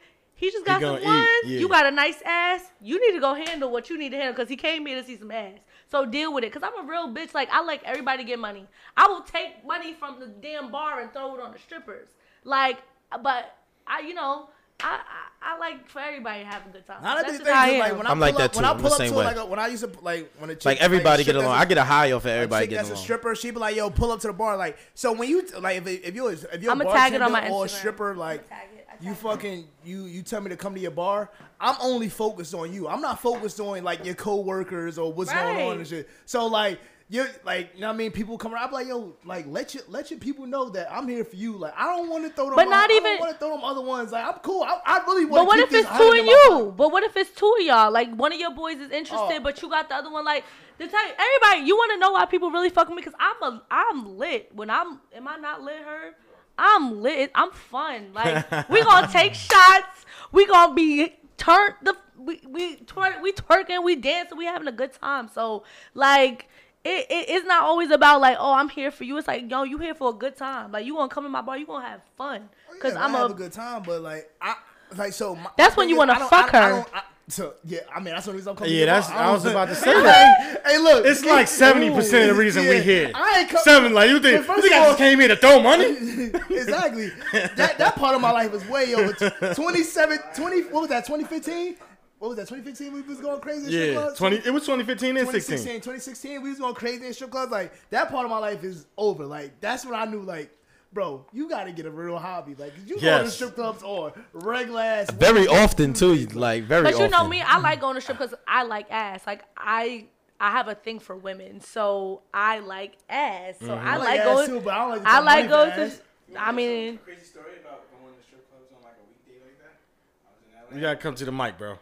He just got some ones. yeah. You got a nice ass. You need to go handle what you need to handle, cause he came here to see some ass. So deal with it, cause I'm a real bitch. Like I like everybody to get money. I will take money from the damn bar and throw it on the strippers. Like, but I, you know, I, I, I like for everybody to have a good time. Now that That's the just thing how I is, am. like when I I'm pull like up, that when too. I I'm pull the up to way. like a, when I used to like when a chick Like everybody a get along. that's I get a high off of everybody chick getting that's a stripper, she be like, "Yo, pull up to the bar." Like, so when you like, if if you're if you're a I'ma tag it on bartender or a stripper, like, tag it. I you fucking you you tell me to come to your bar. I'm only focused on you. I'm not focused on like your coworkers or what's going on and shit. So like. You're like, you know what I mean? People come around, I'm like, yo, like, let your let your people know that I'm here for you. Like, I don't want to throw them, But not I even- don't want to throw them other ones. Like, I'm cool. I, I really want. But what if it's two of you? But what if it's two of y'all? Like one of your boys is interested, Oh. but you got the other one. Like the type, everybody, you want to know why people really fuck with me? Because I'm a, I'm lit. When I'm, am I not lit? Her, I'm lit. I'm fun. Like we *laughs* gonna take shots. We gonna be turned the. We we twerk, we twerking, we dancing, we having a good time. So like. It, it, it's not always about like oh I'm here for you. It's like yo you here for a good time. Like you gonna come in my bar, you gonna have fun. Oh, Cause yeah, I'm I have a a good time, but like I like so. My, That's when you wanna I fuck I, I her. don't- I- so yeah, I mean that's the reason I'm coming. Yeah, that's- bar. I was about to *laughs* say Hey, that. Hey, look, It's like seventy percent of the reason we Yeah, here. I ain't come, Seven, like you think? You think of I just came here to throw money? *laughs* exactly. That that part of my life is way over. Tw- *laughs* 27, 20, what was that? 2015. What was that? 2015. We was going crazy. in strip clubs? twenty. It was 2015 and 2016, 16. 2016, we was going crazy in strip clubs. Like that part of my life is over. Like that's when I knew, like, bro, you got to get a real hobby. Like you go to strip clubs or regular ass. Very often too. Like very But you often. know me, I like going to strip because I like ass. Like I, I have a thing for women, so I like ass. So mm-hmm. I, I like like ass going. too, but I don't like to I throw like money going for to. ass. I mean, Crazy story about going to strip clubs on like a weekday like that. I was in LA. You gotta come to the mic, bro. I,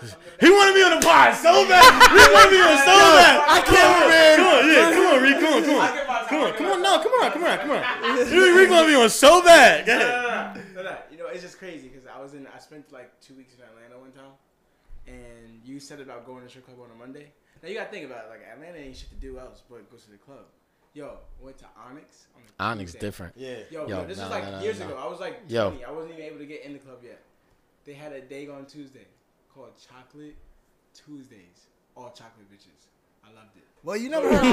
I'm He wanted me on the pod so bad. He wanted me on so bad. I can't, man. Come on, yeah, come on, Reed, come on, come I on, get my come on, come on. No, come on, come on, come on. Reed wanted me on so bad. Go No, ahead. no, no, no, no, no. You know, it's just crazy because I was in. I spent like two weeks in Atlanta one time, and you said about going to strip club on a Monday. Now you gotta think about it. Like Atlanta ain't shit to do else but go to the club. Yo, went to Onyx. On Onyx Tuesday. different. Yeah. Yo, Yo, bro, this no, was like no, no, years no. ago. I was like Yo. 20. I wasn't even able to get in the club yet. They had a day on Tuesday called Chocolate Tuesdays. All chocolate bitches. I loved it. Well, you never heard.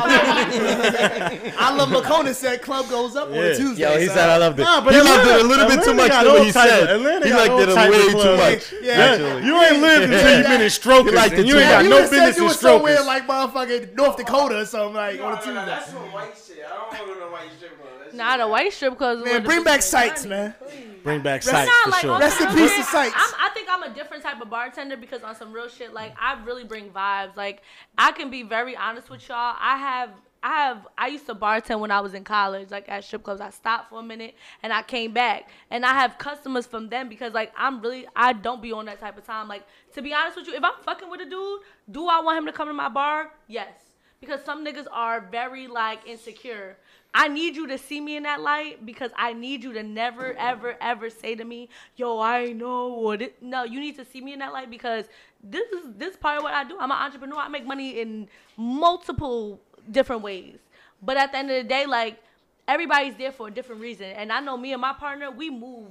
I love McCona said club goes up on Yeah. a Tuesday. Yo, he so- said I loved it. Nah, but he loved it a little bit too Atlanta much got than what he type of- said. Atlanta he got liked all it a type of way too clubs. much. Yeah. Actually. You ain't lived until you've been in strokers, liked it and you too ain't got you no business in was somewhere strokers. like motherfucking North Dakota or something like No, on a no, no, Tuesday. that's some white shit. I don't want to go to no white strip club. That's not a white strip club. Man, bring back sites, man. Bring back Rest- sites for like, sure. on Rest some in real peace shit, to Sites. I'm, I think I'm a different type of bartender because on some real shit, like I really bring vibes. Like I can be very honest with y'all. I have. I have I used to bartend when I was in college, like at strip clubs. I stopped for a minute and I came back. And I have customers from them because like I'm really I don't be on that type of time. Like to be honest with you, if I'm fucking with a dude, do I want him to come to my bar? Yes. Because some niggas are very like insecure. I need you to see me in that light because I need you to never, ever, ever say to me, "Yo, I know what it." No, you need to see me in that light because this is this is part of what I do. I'm an entrepreneur. I make money in multiple different ways. But at the end of the day, like everybody's there for a different reason. And I know me and my partner, we move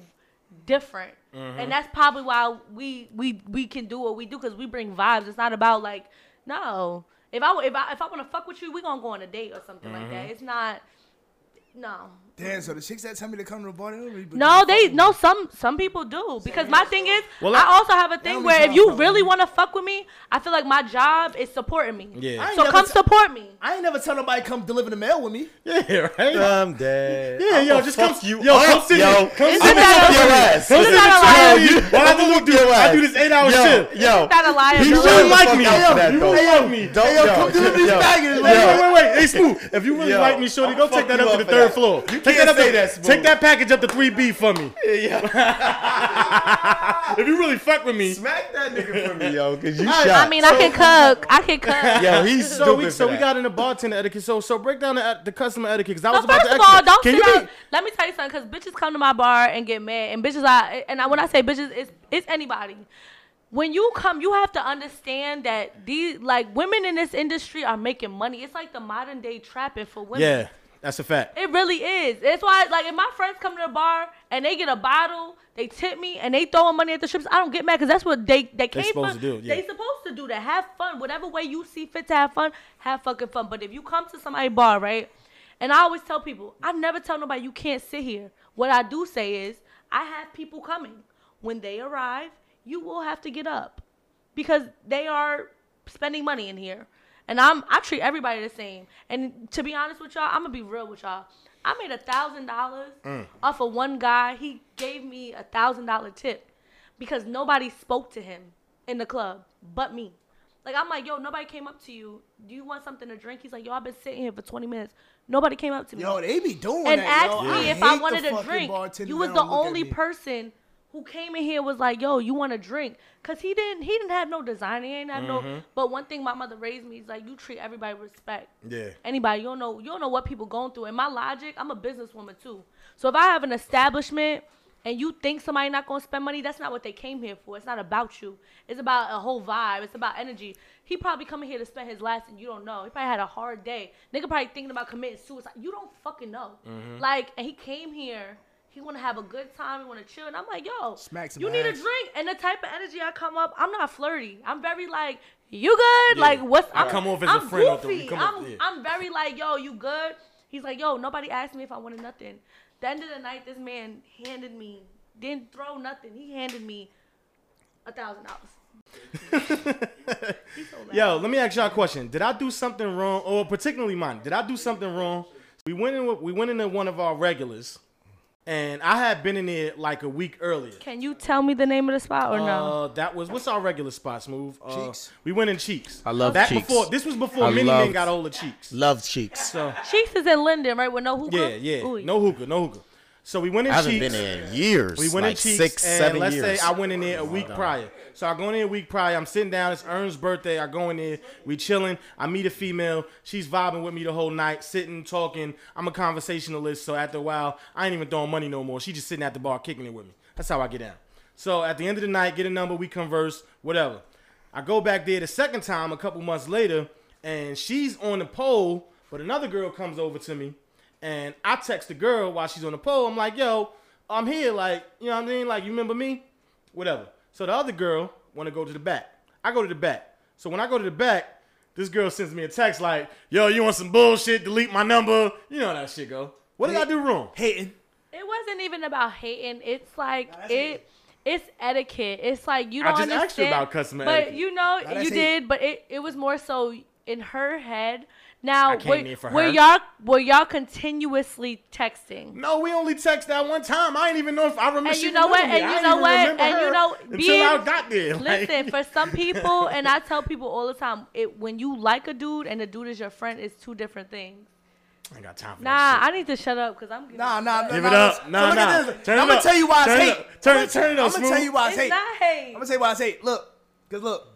different, and mm-hmm. that's probably why we we we can do what we do because we bring vibes. It's not about like no. If I if I if I want to fuck with you, we gonna go on a date or something like that. Mm-hmm. It's not. No, Damn, so the chicks that tell me to come to the bar, they don't really no, they no. Some some people do because my thing is, Well, I I- also have a thing where if you to really want to fuck with me, I feel like my job is supporting me. Yeah. So come t- support me. I ain't never tell nobody come deliver the mail with me. *laughs* Yeah, right. I'm dead. Yeah, yo, just come, you yo, come sit yo. Come Isn't sit that here. your ass. Come Isn't sit that a here. lie? You- I do, Whoop do, I do this eight hour Yo, shift. yo. That a liar. He You Billy. really like me. fuck up for that, You though. really like me. Don't, Hey, yo, yo, come deliver these yo, Wait, wait, wait, wait. Hey, Smooth. If you really like me, Shorty, go take that up to the third floor. You take that up say to- that, Smooth. Take that package up to 3B for me. Yeah. *laughs* If you really fuck with me. Smack that nigga for me, yo, cause you *laughs* Alright, shot. I mean, I can cook. I can cook. *laughs* yo, he's So stupid we, so for we that. got into bartender etiquette. So so break down the, the customer etiquette because I So was about first to of all, don't Can sit you be, Let me tell you something, because bitches come to my bar and get mad, and bitches, I and I, when I say bitches, it's it's anybody. When you come, you have to understand that these like women in this industry are making money. It's like the modern day trapping for women. Yeah, that's a fact. It really is. It's why, like, if my friends come to the bar and they get a bottle, they tip me, and they throwing money at the strips, I don't get mad because that's what they they came They supposed from. to do, yeah. They supposed to do that. Have fun, whatever way you see fit to have fun. Have fucking fun. But if you come to somebody's bar, right, and I always tell people, I never tell nobody you can't sit here. What I do say is, I have people coming. When they arrive, you will have to get up because they are spending money in here. And I'm I treat everybody the same. And to be honest with y'all, I'm gonna be real with y'all. I made a thousand dollars mm. off of one guy. He gave me a thousand dollar tip because nobody spoke to him in the club but me. Like I'm like, yo, nobody came up to you. Do you want something to drink? He's like, yo, I've been sitting here for 20 minutes. Nobody came up to me Yo, they be doing and that. asked yo. me if I wanted a drink. You was the only person who came in here was like, "Yo, you want a drink?" Cause he didn't. He didn't have no design. He ain't have Mm-hmm. no. But one thing my mother raised me is like, you treat everybody with respect. Yeah. Anybody, you don't know. You don't know what people going through. And my logic, I'm a businesswoman too. So if I have an establishment. And you think somebody not gonna spend money? That's not what they came here for. It's not about you. It's about a whole vibe. It's about energy. He probably coming here to spend his last, and you don't know. He probably had a hard day. Nigga probably thinking about committing suicide. You don't fucking know. Mm-hmm. Like, and he came here. He want to have a good time. He want to chill. And I'm like, yo, Smack you need a drink. And the type of energy I come up, I'm not flirty. I'm very like, you good? Like, what's I I'm, come off as a I'm friend off the- Goofy. I'm, yeah. I'm very like, yo, you good? He's like, yo, nobody asked me if I wanted nothing. The end of the night, this man handed me, didn't throw nothing. He handed me a thousand dollars. *laughs* He's so loud. Yo, let me ask y'all a question. Did I do something wrong, or particularly mine? Did I do something wrong? We went in. We went into one of our regulars, and I had been in there like a week earlier. Can you tell me the name of the spot or no? Uh, that was what's our regular spot, Smooth? Uh, Cheeks. We went in Cheeks. I love that Cheeks. before. This was before I Mini Men got hold of Cheeks. Love cheeks. So Cheeks is in Linden, right? With no hookah. yeah, yeah, Ooh. no hookah, no hookah. So we went in I haven't Cheeks. been in years. We went like in Cheeks, six, and seven let's years. say I went in there a week prior. So I go in there a week prior. I'm sitting down. It's Earn's birthday. I go in there. We chilling. I meet a female. She's vibing with me the whole night, sitting, talking. I'm a conversationalist. So after a while, I ain't even throwing money no more. She just sitting at the bar kicking it with me. That's how I get down. So at the end of the night, get a number. We converse. Whatever. I go back there the second time a couple months later, and she's on the pole, but another girl comes over to me, and I text the girl while she's on the pole. I'm like, yo, I'm here. Like, you know what I mean? Like, you remember me? Whatever. So the other girl want to go to the back. I go to the back. So when I go to the back, this girl sends me a text like, yo, you want some bullshit? Delete my number. You know how that shit go. What did I do wrong? Hating. It wasn't even about hating. It's like that's it. It's etiquette. It's like you don't I just asked you understand. about customer but etiquette. you know that's you hate. did. But it, it was more so in her head. Now I came were, in for were y'all were y'all continuously texting? No, we only text that one time. I ain't even know if I remember. And she you know what? And I you ain't know what? And you her know, until I got there. Like- Listen, for some *laughs* people, and I tell people all the time, it when you like a dude and the dude is your friend, it's two different things. I ain't got time for Nah, that I need to shut up because I'm. Getting Nah, nah, nah. Give nah, it up. So Nah, nah. Turn I'm gonna tell you why Turn I hate. Turn I'm it- turn it up, I'm gonna tell you why I It's hate. not hate. I'm gonna tell you why I hate. look, cause look,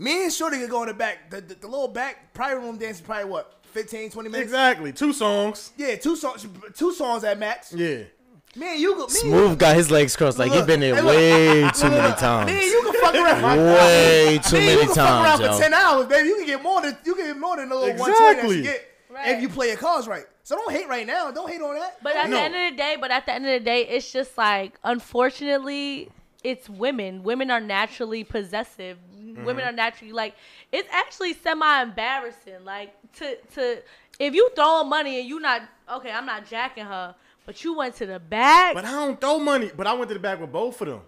me and Shorty could go in the back, the, the, the little back private room dance is probably what, 15, 20 minutes. Exactly. Two songs. Yeah, two songs, two songs at max. Yeah. Me and you could, me and Smooth got his legs crossed like he Look, been there hey, look, way look, too many look, times. Me and you can fuck around. Way too *laughs* Me and many you can fuck around times, for ten hours, baby. You can get more than you can get more than the little one twenty that Exactly. you get Right. if you play your cards right. So don't hate right now. Don't hate on that. But at No. the end of the day, but at the end of the day, it's just like unfortunately, it's women. Women are naturally possessive. Mm-hmm. Women are naturally like it's actually semi embarrassing. Like to to if you throw money and you not okay, I'm not jacking her, but you went to the back. But I don't throw money. But I went to the back with both of them.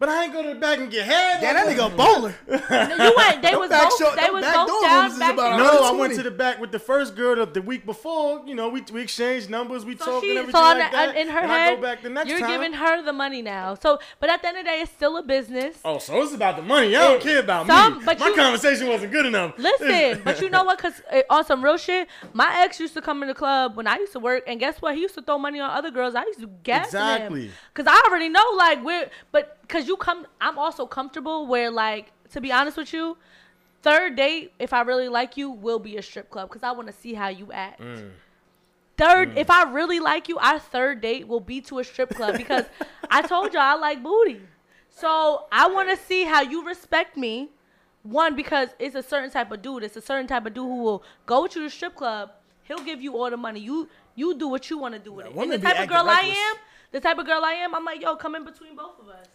But I ain't go to the back and get head. Damn, that nigga a bowler. *laughs* you went. They Them was back both. short- they was back both door down rooms is back about. No, I went to the back with the first girl the, the week before. You know, we, we exchanged numbers, we So talked she, and so everything on like the, that. in her and head, I go back the next you're time. giving her the money now. So, but at the end of the day, it's still a business. Oh, so it's about the money. Y'all don't care about some- me. but My you- conversation wasn't good enough. Listen, *laughs* but you know what? Cause uh, on some real shit, my ex used to come in the club when I used to work, and guess what? He used to throw money on other girls. I used to gas Exactly. him. Cause I already know, like, we're, but cause you come, I'm also comfortable where, like, to be honest with you, third date, if I really like you, will be a strip club, cause I want to see how you act. Mm. Third, if I really like you, our third date will be to a strip club because *laughs* I told y'all I like booty. So I want to see how you respect me. One, because it's a certain type of dude. It's a certain type of dude who will go to the strip club. He'll give you all the money. You you do what you want to do with it. And the type of girl reckless. I am, the type of girl I am, I'm like, yo, come in between both of us.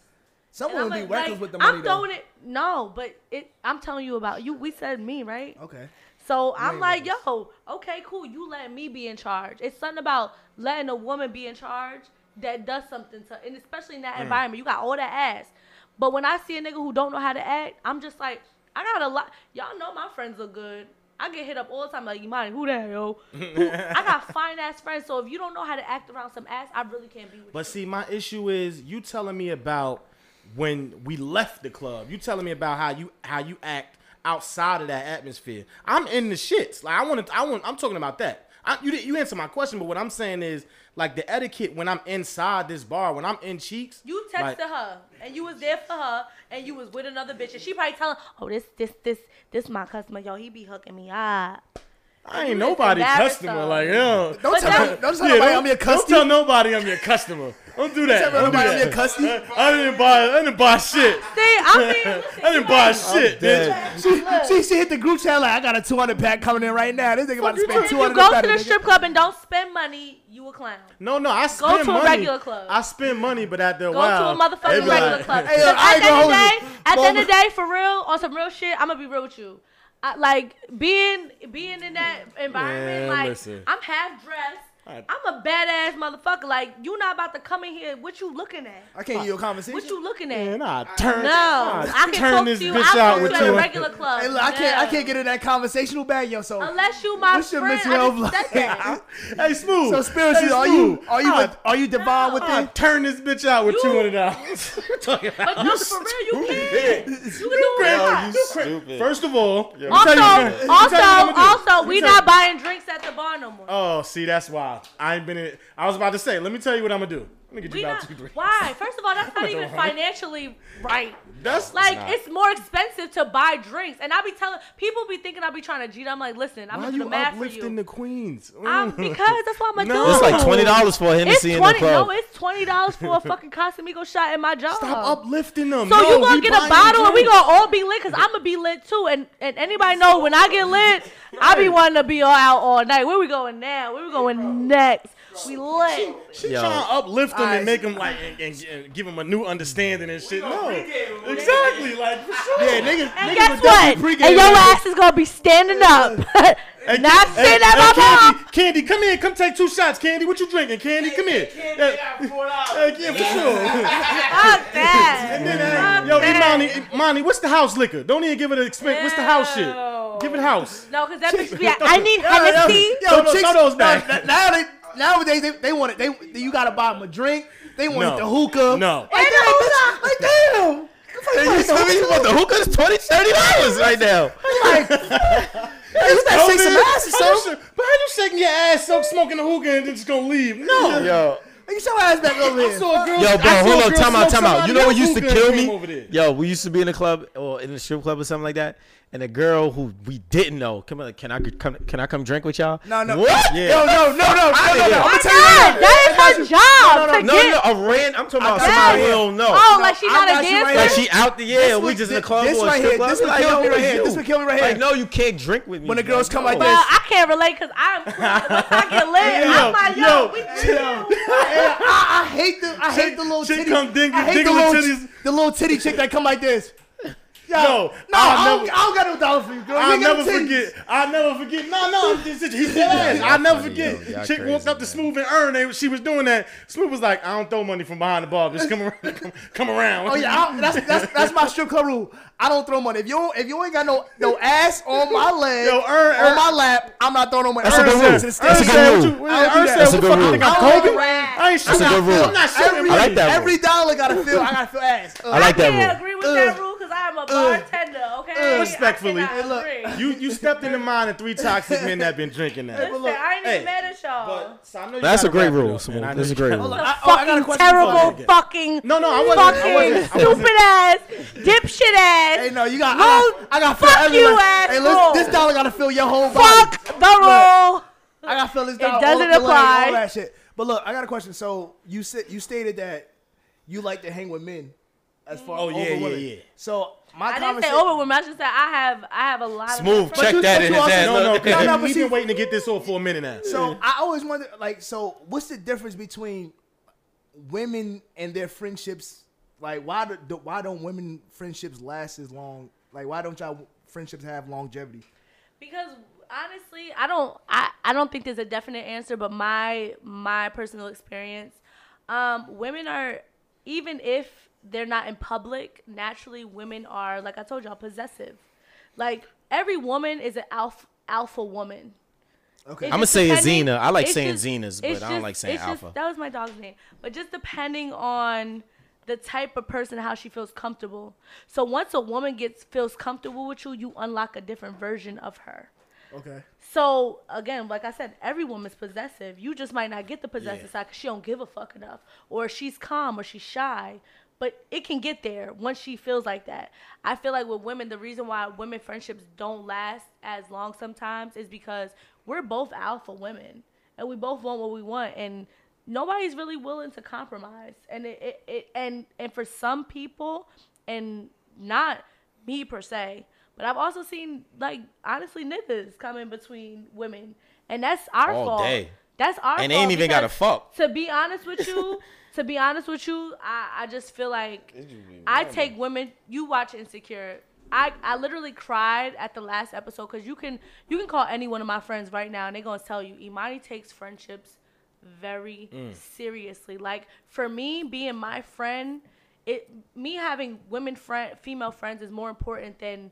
Someone will be reckless like, with the money I'm though. throwing it. No, but it. I'm telling you about you. We said me, right? Okay. So I'm like, yo, okay, cool. You letting me be in charge. It's something about letting a woman be in charge that does something to, and especially in that mm. environment, you got all that ass. But when I see a nigga who don't know how to act, I'm just like, I got a lot. Y'all know my friends are good. I get hit up all the time like, Imani, who that yo? Who- I got *laughs* fine ass friends. So if you don't know how to act around some ass, I really can't be with But you. But see, my issue is you telling me about when we left the club. You telling me about how you how you act outside of that atmosphere. I'm in the shits. Like I want to. I want. I'm talking about that. I, you didn't- you answer my question, but what I'm saying is like the etiquette when I'm inside this bar, when I'm in cheeks. You like- texted her and you was there for her and you was with another bitch and she probably telling, oh this this this this my customer, yo, he be hooking me up. I ain't nobody customer. her. Like yo. Don't But tell, that- me, don't tell Yeah, nobody don't, I'm your don't customer. tell nobody I'm your customer. Don't do that. Tell Don't do nobody I'm that. your customer. I didn't buy. I didn't buy shit. *laughs* See, I mean, listen, *laughs* I didn't buy shit, bitch. She, she hit the group chat like, I got a 200 pack coming in right now. This nigga about to you spend talking- if 200 you go to the strip club and don't spend money, you a clown. No, no, I spend money. Go to a regular club. I spend money, but after a Go while, to a motherfucking regular like- club. Hey, yo, at the end of the day, at the end of the day, for real, on some real shit, I'm gonna be real with you. I, like being being in that environment, Man, like listen. I'm half dressed. I- I'm a badass motherfucker. Like you not about to come in here. What you looking at? I can't hear your conversation. What you looking at? Man, I turn. no, I I can turn talk this to you. bitch I'll out with to you at a regular club. Hey, look, I can't, I can't get in that conversational bag, yo. So, Unless you my What's your friend, mental I health like? *laughs* *laughs* Hey, smooth. so spiritually, Hey, are you, are you, I, with, are you divine No. with I it? turn this bitch out with You- two hundred dollars. talking about? But no, for real, you *laughs* can. You can do it. You You stupid. First of all, Also, tell you- let me tell you also, what I'ma do. also, we not buying drinks at the bar no more. Oh, see, that's why I ain't been in. I was about to say. Let me tell you what I'm gonna do. Let me get We you not, two drinks. why? First of all, that's *laughs* not even financially right. That's Like not. it's more expensive to buy drinks, and I be telling people be thinking I be trying to cheat. I'm like, listen, I'm why gonna do you the math for uplifting you. the queens? I'm, Mm. because that's what I'm gonna *laughs* No. do. It's like twenty dollars for him to It's see in the twenty. club. No, it's twenty dollars for a *laughs* fucking Casamigo shot in my job. Stop uplifting them. So No, you gonna get a bottle and we gonna all be lit? Cause I'm gonna be lit too. And and anybody know when I get lit, I be wanting to be all out all night. Where we going now? Where we going next? We lit. She Yo. trying to uplift them Alright. and make them like and, and, and give them a new understanding and shit. No, exactly. Like for sure. Yeah, niggas, And niggas guess what? definitely pregame And your ass is gonna be standing up, *laughs* Hey, not hey, sitting at my Candy, mom. Candy, come here. Come take two shots. Candy, what you drinking? Candy, come here. Yeah, yeah, yeah, for sure. *laughs* Fuck *laughs* that. And then, hey, Fuck yo, that. Imani, Imani, what's the house liquor? Don't even give it an expense. What's the house shit? Give it house. No, cause that bitch be I need Yo, yo, Hennessy. yo, Throw those- chicks- throw those no, back. n- Now they nowadays they, they want it. They you gotta buy them a drink. They want No. the hookah. No. Like, And damn, the bitch, like damn. Hey, you tell me you want the hookah? It's 20 dollars right now. *laughs* Like, hey, you better shake some ass or something. But how you shaking your ass, so smoking the hookah, and then just gonna leave? No. Yo, Get your ass back over here. saw a girl. Yo, bro, hold on, time out, time out. You know what used to kill me? Yo, we used to be in a club or in a strip club or something like that, and a girl who we didn't know, come on, can I come? Can I come drink with y'all? No, no. What? Yeah. Yo, no, no, no, no, no, no. Outta here. I'm gonna tell you not? That is her job No, no, to No, get. no, a ran. I'm talking about got somebody you. we don't know. Oh, No, like she's not a got right dancer. Like she out the yeah, we just in the club this right here, this would kill me right here. This would kill me right Like, here. no, you can't drink with me. When the girls come like this. I can't relate because I'm I get lit, *laughs* I'm like, yo, yo, we Yeah, I, I hate the I hate the little titty. come ding- I hate the little, titties. the little titty chick that come like this. Yo, Yo, no, I'll I, don't, never- I don't got no dollar for you, girl. I'll never forget. I'll never forget. No, no, he's dead ass. I'll never forget. yo. Chick crazy, walked up to. Smooth and Earn. They, she was doing that. Smooth was like, I don't throw money from behind the bar. Just come around. Come, come around. Oh yeah, I, that's that's that's my strip club rule. I don't throw money. If you if you ain't got no no ass on my leg, Yo, Earn- on Earn- my lap, I'm not throwing no money. That's a good rule. to That's a good rule. what you- I don't Earn that. said, a what the good fuck you rule. think I'm I Kobe? like rap. I ain't shooting. That's a good rule. I'm not shooting. Every, I like that every dollar gotta feel. I gotta feel ass. I like I that can't rule. agree with that rule because I am a bartender, okay? Respectfully. I Hey, look, agree. You you stepped in the mind of three toxic men that been drinking that. Listen, I ain't hey, even mad at y'all. so I know you That's a great rule, Simone. man. I know That's a great rule. Hold oh, I- oh, I fucking terrible, fucking, No, no, I wasn't- I fucking wasn't- stupid ass, dipshit ass. Hey, no, you got. No, I got. I got to feel fuck you, last- Hey, listen, this dollar gotta feel your whole body. Fuck the rule. I gotta feel this It dollar. all doesn't up your leg, apply. All that shit. But look, I got a question. So you said you stated that you like to hang with men, as far Oh, as yeah, yeah, yeah. So my I didn't say conversation. over women. I just said I have I have a lot of Smooth, of check you- that in you his also- ass. No, no, Look, because No, no, but we've see- been waiting to get this off for a minute now. So I always wonder, like, so what's the difference between women and their friendships? Like, why do, do why don't women friendships last as long? Like, why don't y'all friendships have longevity? because honestly, I don't I, I don't think there's a definite answer, but my my personal experience, um, women are even if they're not in public, naturally women are like I told y'all possessive. Like every woman is an alpha alpha woman. Okay. It's I'ma say depending- Azina. I like saying just- Zenas, but I don't just- like saying it's just- Alpha. that was my dog's name. But just depending on the type of person, how she feels comfortable. So once a woman gets feels comfortable with you, you unlock a different version of her. Okay. So again, like I said, every woman's possessive. You just might not get the possessive side because she don't give a fuck enough, or she's calm, or she's shy. But it can get there once she feels like that. I feel like with women, the reason why women friendships don't last as long sometimes is because we're both alpha women, and we both want what we want, and nobody's really willing to compromise. And it, it, it and and for some people, and not me per se, but I've also seen like honestly niggas come in between women, and that's our All fault. day. That's our And they ain't even gotta fuck. To be honest with you, *laughs* to be honest with you, I, I just feel like I take women. You watch Insecure. I, I literally cried at the last episode because you can you can call any one of my friends right now and they're gonna tell you Imani takes friendships very mm. seriously. Like for me, being my friend, it me having women friend female friends is more important than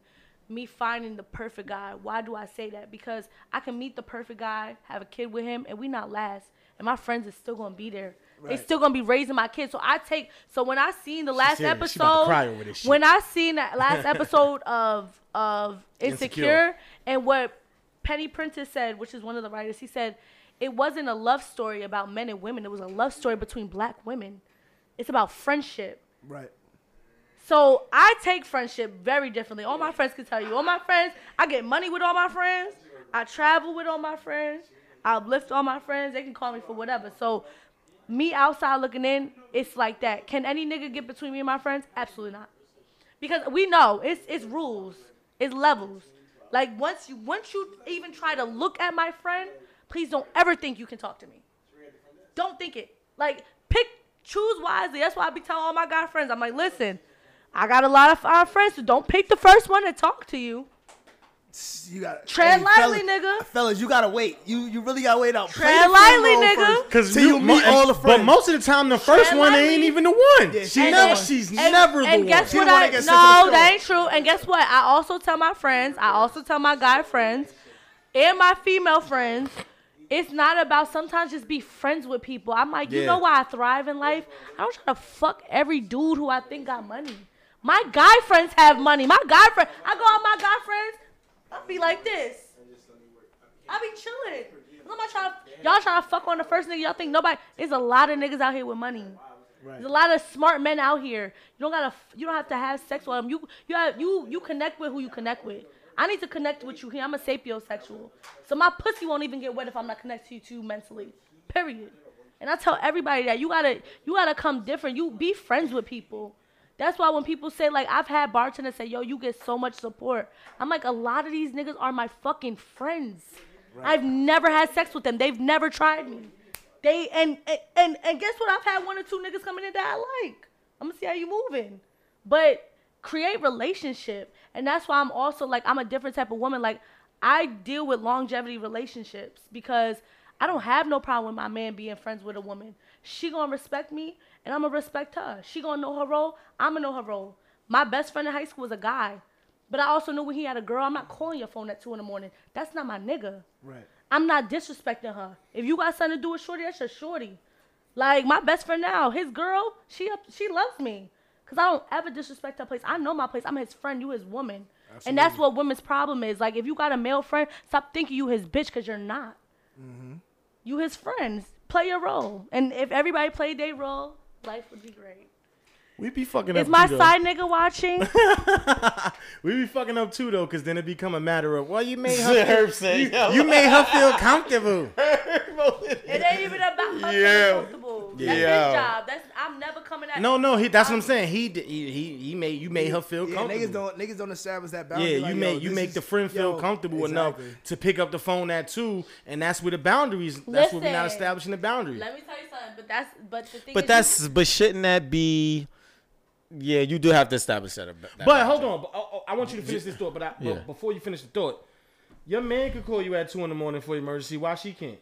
me finding the perfect guy. Why do I say that? Because I can meet the perfect guy, have a kid with him, and we not last. And my friends is still gonna be there. They still gonna be raising my kids. So I take so when I seen the last serious. She about to episode, cry over this when I seen that last episode *laughs* of of Insecure, Insecure. and what Penny Prentice said, which is one of the writers, he said it wasn't a love story about men and women. It was a love story between black women. It's about friendship. Right. So I take friendship very differently. All my friends can tell you. All my friends, I get money with all my friends. I travel with all my friends. I uplift all my friends. They can call me for whatever. So me outside looking in, it's like that. Can any nigga get between me and my friends? Absolutely not. Because we know it's it's rules, it's levels. Like once you once you even try to look at my friend, please don't ever think you can talk to me. Don't think it. Like pick, choose wisely. That's why I be telling all my guy friends. I'm like, listen, I got a lot of our friends, so don't pick the first one to talk to you. You got Tread lightly, nigga. Fellas, you gotta wait. You you really gotta wait out. Play Tread lightly, nigga. Because till you meet all the friends. But most of the time, the first Tread one lightly. ain't even the one. Yeah, she she never. ain't. She's And- never the and one. guess what? I, no, sick of the that ain't true. And guess what? I also tell my friends. I also tell my guy friends, and my female friends. It's not about sometimes just be friends with people. I'm like, you know why I thrive in life? I don't try to fuck every dude who I think got money. My guy friends have money. My guy friend, I go out my guy friends. I'll be like this. I be chilling. Trying y'all trying to fuck on the first nigga. Y'all think nobody. There's a lot of niggas out here with money. There's a lot of smart men out here. You don't gotta. You don't have to have sex with them. You you have you you connect with who you connect with. I need to connect with you here. I'm a sapiosexual, so my pussy won't even get wet if I'm not connected to you too mentally. Period. And I tell everybody that you gotta you gotta come different. You be friends with people. That's why when people say like I've had bartenders say, "Yo, you get so much support," I'm like, a lot of these niggas are my fucking friends. I've never had sex with them. They've never tried me. They and and and, and guess what? I've had one or two niggas coming in that I like. I'm gonna see how you moving, but create relationship, and that's why I'm also like I'm a different type of woman. Like I deal with longevity relationships because I don't have no problem with my man being friends with a woman. She gonna respect me, and I'm gonna respect her. She gonna know her role. I'm gonna know her role. My best friend in high school was a guy, but I also knew when he had a girl. I'm not calling your phone at two in the morning. That's not my nigga. Right. I'm not disrespecting her. If you got something to do with Shorty, that's your Shorty. Like my best friend now, his girl, she up, she loves me, cause I don't ever disrespect her place. I know my place. I'm his friend. You his woman, Absolutely. and that's what women's problem is. Like if you got a male friend, stop thinking you his bitch, cause you're not. Mm-hmm. You his friends. Play your role, and if everybody played their role, life would be great. We'd be fucking Is up my too, though. side nigga watching? *laughs* We'd be fucking up too though, cause then it become a matter of well, you made *laughs* her. Herb said, you, yo. you made her feel comfortable. *laughs* it ain't even about her Yeah. Feeling comfortable. That's Yeah. his job. That's I'm never coming at. No, no, he. That's what I'm saying. He, d- he, he, he made you made her feel Yeah, comfortable. niggas don't niggas don't establish that boundary. Yeah, boundary. you like, make yo, you make is- the friend feel yo, comfortable enough to pick up the phone at two, and that's where the boundaries. That's where we're not establishing the boundaries. Let me tell you something, but that's but the thing. But is that's but shouldn't that be? Yeah, you do have to establish that. that But hold on, but, oh, oh, I want you to finish this thought. But, I, Yeah. but before you finish the thought, your man could call you at two in the morning for emergency. Why she can't?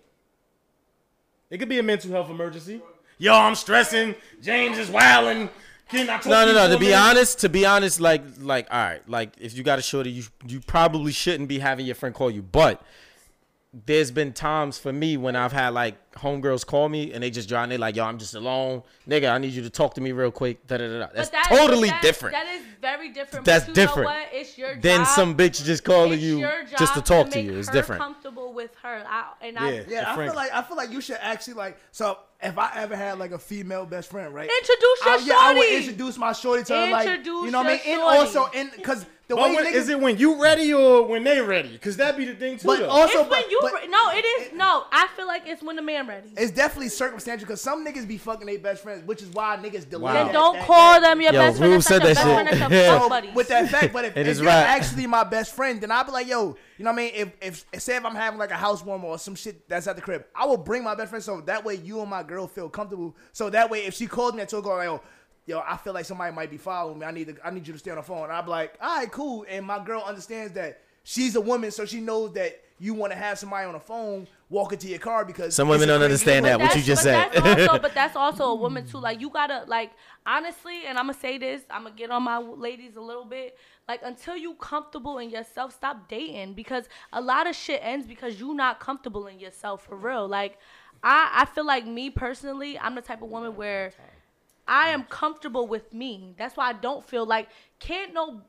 It could be a mental health emergency. Yo, I'm stressing. James is wilding. Can I No, no, no. To be honest, to be honest, like, like, all right, like, if you got a shorty, you you probably shouldn't be having your friend call you. But there's been times for me when I've had like homegirls call me and they just drive. And they like, yo, I'm just alone, nigga. I need you to talk to me real quick. Da da da. da. That's that- totally that- different. That is very different. That's you different. Know what? It's your job. Then some bitch just calling it's you just to talk to make you. It's her different. Comfortable with her, I, and Yeah. I Yeah, I feel like I feel like you should actually like. So if I ever had like a female best friend, right? introduce your I, yeah, I would introduce my shorty to her, like you know what I mean, and also and because the But way when, niggas, is it when you ready or when they ready? Because that be the thing too. but though. also it's when you but re- no, it is no. I feel like it's when the man ready. it's definitely circumstantial because some niggas be fucking their best friends, which is why niggas delay. Wow. Then don't that- call that- them your Yo, best friend. Rube That's not said your that best shit. friend. Yeah. So, with that fact, but if, *laughs* It if is you're right. actually my best friend, then I'll be like, yo, you know what I mean? If, if say if I'm having like a housewarming or some shit that's at the crib, I will bring my best friend so that way you and my girl feel comfortable. So that way, if she called me at told o'clock, like, yo, yo, I feel like somebody might be following me. I need to, I need you to stay on the phone. And I'll be like, all right, cool. And my girl understands that she's a woman, so she knows that you want to have somebody on the phone walk into your car because Some women don't understand that, what you just but said. That's also, *laughs* but that's also a woman too. Like you gotta like honestly, and I'm gonna say this. I'm gonna get on my ladies a little bit. Like until you comfortable in yourself, stop dating because a lot of shit ends because you not comfortable in yourself for real. Like I, I feel like me personally, I'm the type of woman where I am comfortable with me. That's why I don't feel like can't no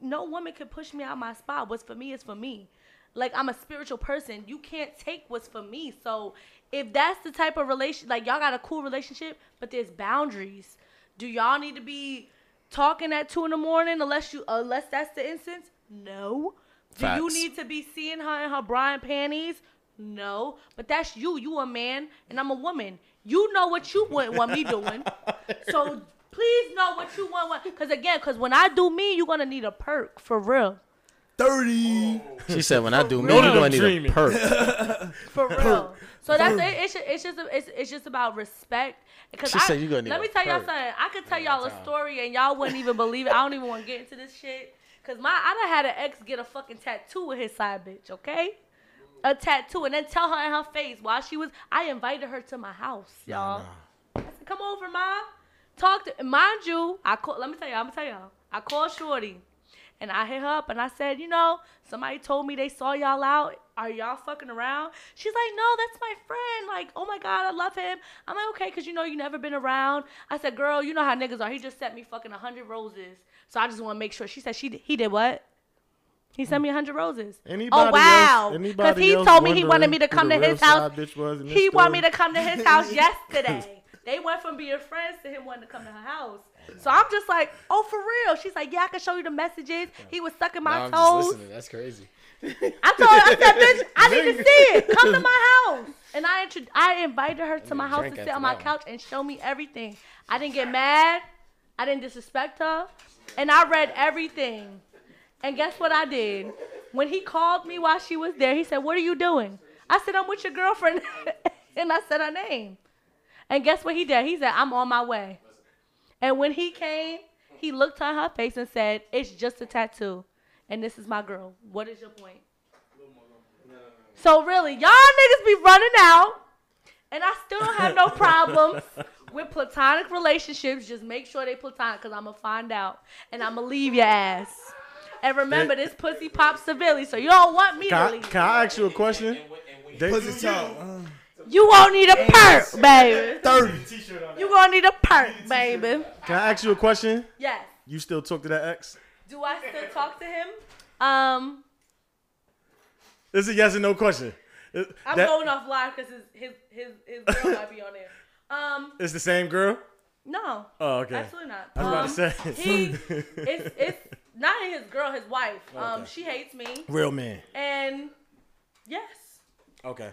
no woman can push me out my spot. What's for me is for me. Like I'm a spiritual person. You can't take what's for me. So if that's the type of relation like y'all got a cool relationship, but there's boundaries. Do y'all need to be talking at two in the morning unless you unless that's the instance? No. Do you need to be seeing her in her bra and panties? No. But that's you. You a man and I'm a woman. You know what you wouldn't want me doing. So please know what you want. Because again, because when I do me, you're gonna need a perk for real. thirty. She said, when I do me, you're gonna need a perk. *laughs* For real. So that's it. It's just, it's just it's, it's just about respect. Because She I, said you're gonna need let a me tell y'all something. I could tell y'all a story and y'all wouldn't even believe it. I don't even want to get into this shit. Cause my I done had an ex get a fucking tattoo with his side bitch. Okay. A tattoo and then tell her in her face while she was. I invited her to my house, y'all. I said, "Come over, mom. Talk to." Mind you, I call. Let me tell y'all, I'm gonna tell y'all. I called Shorty, and I hit her up and I said, "You know, somebody told me they saw y'all out. Are y'all fucking around?" She's like, "No, that's my friend. Like, oh my god, I love him." I'm like, "Okay, cause you know you never been around." I said, "Girl, you know how niggas are. He just sent me fucking hundred roses, so I just want to make sure." She said, "She he did what?" He sent me a hundred roses. Anybody oh wow! Because he told me he wanted me to come to his house. bitch was in this He wanted me to come to his house *laughs* yesterday. They went from being friends to him wanting to come to her house. So I'm just like, oh, for real? She's like, yeah, I can show you the messages. He was sucking my Now I'm just toes. listening. That's crazy. I told her, I said, *laughs* bitch, I need to see it. Come to my house. And I intro- I invited her to my house to sit on my that couch and show me everything. I didn't get mad. I didn't disrespect her. And I read everything. And guess what I did? When he called me while she was there, he said, What are you doing? I said, I'm with your girlfriend. *laughs* and I said her name. And guess what he did? He said, I'm on my way. And when he came, he looked on her face and said, It's just a tattoo. And this is my girl. What is your point? So really, y'all niggas be running out. And I still don't have no *laughs* problems with platonic relationships. Just make sure they platonic, cause I'ma find out. And I'ma leave your ass. And remember, this pussy pops severely, so you don't want me Can to I, leave. can I ask you a question? They- Pussy talk. Uh, *laughs* You won't need a perk, baby. Thirty. You gonna need a perk, baby. Can I ask you a question? Yes. You still talk to that ex? Do I still talk to him? Um, This is a yes or no question. It- I'm that- going off live because his his his his girl might be on there. Um, It's the same girl. no. Oh, okay. Absolutely not. I was about to Um, say. He, it's it's not his girl, his wife. Um, she hates me, Real man. and yes, Okay.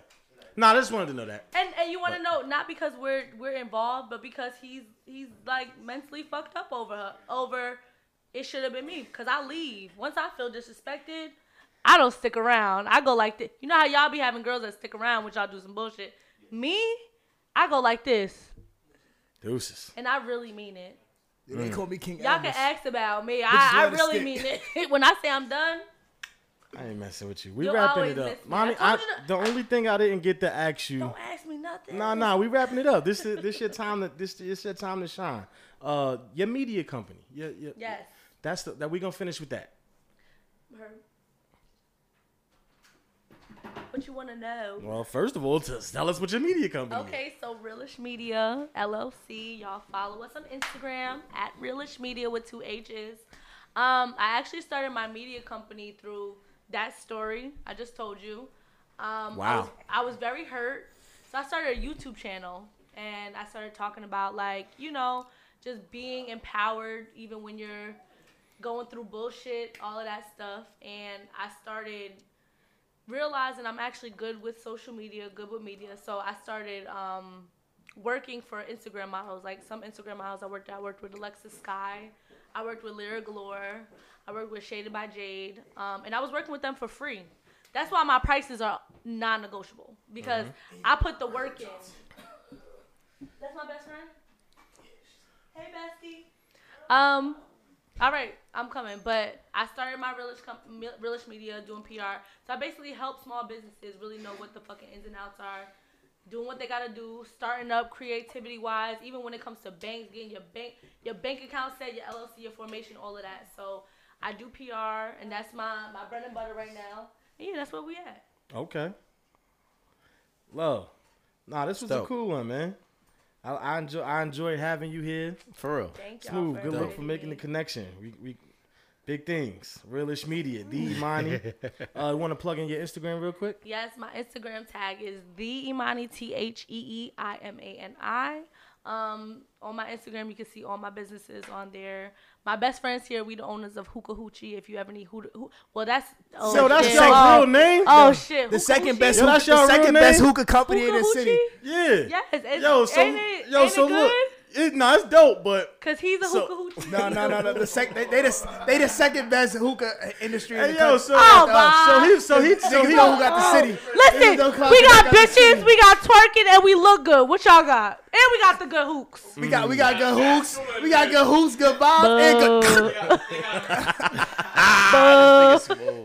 Nah, I just wanted to know that. and and you want to know not because we're we're involved, but because he's he's like mentally fucked up over her over. It should have been me because I leave once I feel disrespected. I don't stick around. I go like this. You know how y'all be having girls that stick around when y'all do some bullshit. Me, I go like this, Deuces. and I really mean it. They call me King Y'all can ask about me. I, I really mean it. *laughs* when I say I'm done, I ain't messing with you. We You'll wrapping it up. mommy. I I, to- the only thing I didn't get to ask you. don't ask me nothing. Nah, nah, we wrapping it up. This is this your time to this this your time to shine. Uh, your media company. Yeah, yeah. Yes. That's the, that we gonna finish with that. Her. What you want to know? Well, first of all, just tell us what your media company. is. Okay, so Realish Media LLC. Y'all follow us on Instagram at Realish Media with two H's. Um, I actually started my media company through that story I just told you. Um, I Wow. was, I was very hurt, so I started a YouTube channel and I started talking about like you know just being empowered even when you're going through bullshit, all of that stuff. And I started realizing I'm actually good with social media, good with media. So I started um, working for Instagram models. Like some Instagram models I worked. I worked with Alexis Skyy. I worked with Lira Galore. I worked with Shaded by Jade. Um, and I was working with them for free. That's why my prices are non-negotiable because I put the work in. That's my best friend. Hey, bestie. Um, all right, I'm coming. But I started my realish, comp- me- realish media doing PR. So I basically help small businesses really know what the fucking ins and outs are, doing what they gotta do, starting up creativity wise. Even when it comes to banks, getting your bank your bank account set, your LLC, your formation, all of that. So I do PR, and that's my my bread and butter right now. And yeah, that's where we at. Okay. Love. Nah, this was a cool one, man. I, I enjoy I enjoy having you here. For real. Thank y'all. Smooth. for Good luck for making the connection. We, we big things. Realish Media. D *laughs* Imani. uh, you want to plug in your Instagram real quick? Yes, my Instagram tag is the Imani T H E E I M A N I. Um, on my Instagram, you can see all my businesses on there. My best friends here, we the owners of Hookah Hoochie. If you ever need hookah, hoo- well, that's oh, Yo, that's shit. your oh, real name? Oh shit, The second Hoochie? best, Yo, hookah, that's your the second real best hookah company in the city. Hoochie? Yeah. Yes, it's, Yo, so ain't it, yo, ain't so it look, good? It, nah, it's dope, but Cause he's a So- hookah hoochie. No, no, no, no. The sec- they, they, the, they the second best hookah industry in the yo, country. so Oh, uh, so he so he so he know who got the oh. city. Listen, Niggas know who we got got bitches, we got twerking, and we look good. What y'all got? And we got the good hooks. We got we got good hooks. We got good hooks, good vibes, and good.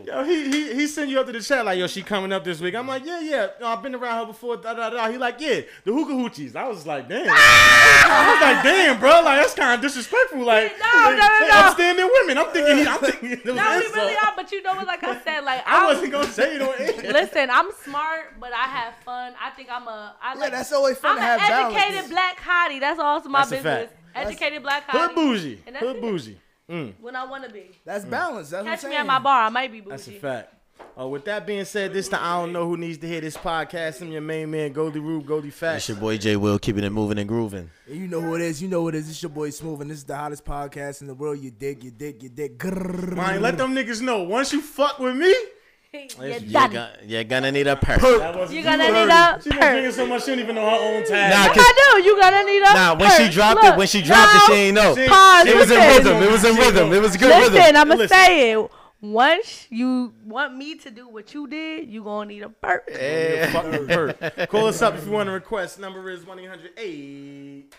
*laughs* Boo. Yo, he, he he sent you up to the chat like, yo, she coming up this week. I'm like, yeah, yeah. No, I've been around her before. Da, da, da. He like, yeah, the hookah hoochies. I was like, damn. I was like, damn, bro. Like that's kind of disrespectful. Like, No, they, no, no, they no. upstanding women. I'm thinking, he, I'm thinking it was No, we really are, but you know what? Like I said, like I I'm- wasn't gonna say it on air. Listen, I'm smart, but I have fun. I think I'm a. I like. that's always fun I'm to have an educated balance. black hottie. That's also my That's a business. fact. Educated black hottie. Hood bougie. And that's Hood it. Bougie. when I want to be. That's balance. That's what I'm Catch me at my bar. I might be bougie. That's a fact. Uh, with that being said, this the I don't know who needs to hear this podcast. I'm your main man, Goldie Rube, Goldie It's Fat. your boy J Will keeping it moving and grooving. And you know who it is. You know who it is. It's your boy Smooth, and this is the hottest podcast in the world. You dig, you dig, you dig. Grrr. Man, let them niggas know. Once you fuck with me, You're You're, gonna, you're gonna need a perk. that You're gonna need a She been drinking so much she don't even know her own Nah, tag. Yes, I do. You're gonna need a Nah, when she dropped Look, it, when she dropped it, she ain't know. She- Pause. It was in rhythm. It was in rhythm. It was good rhythm. Listen, rhythm. I'm gonna Listen. say it. Once you want me to do what you did, you gonna need a perk. Eh. Fucking perk. Call us up if you want to request. Number is 1 800 8.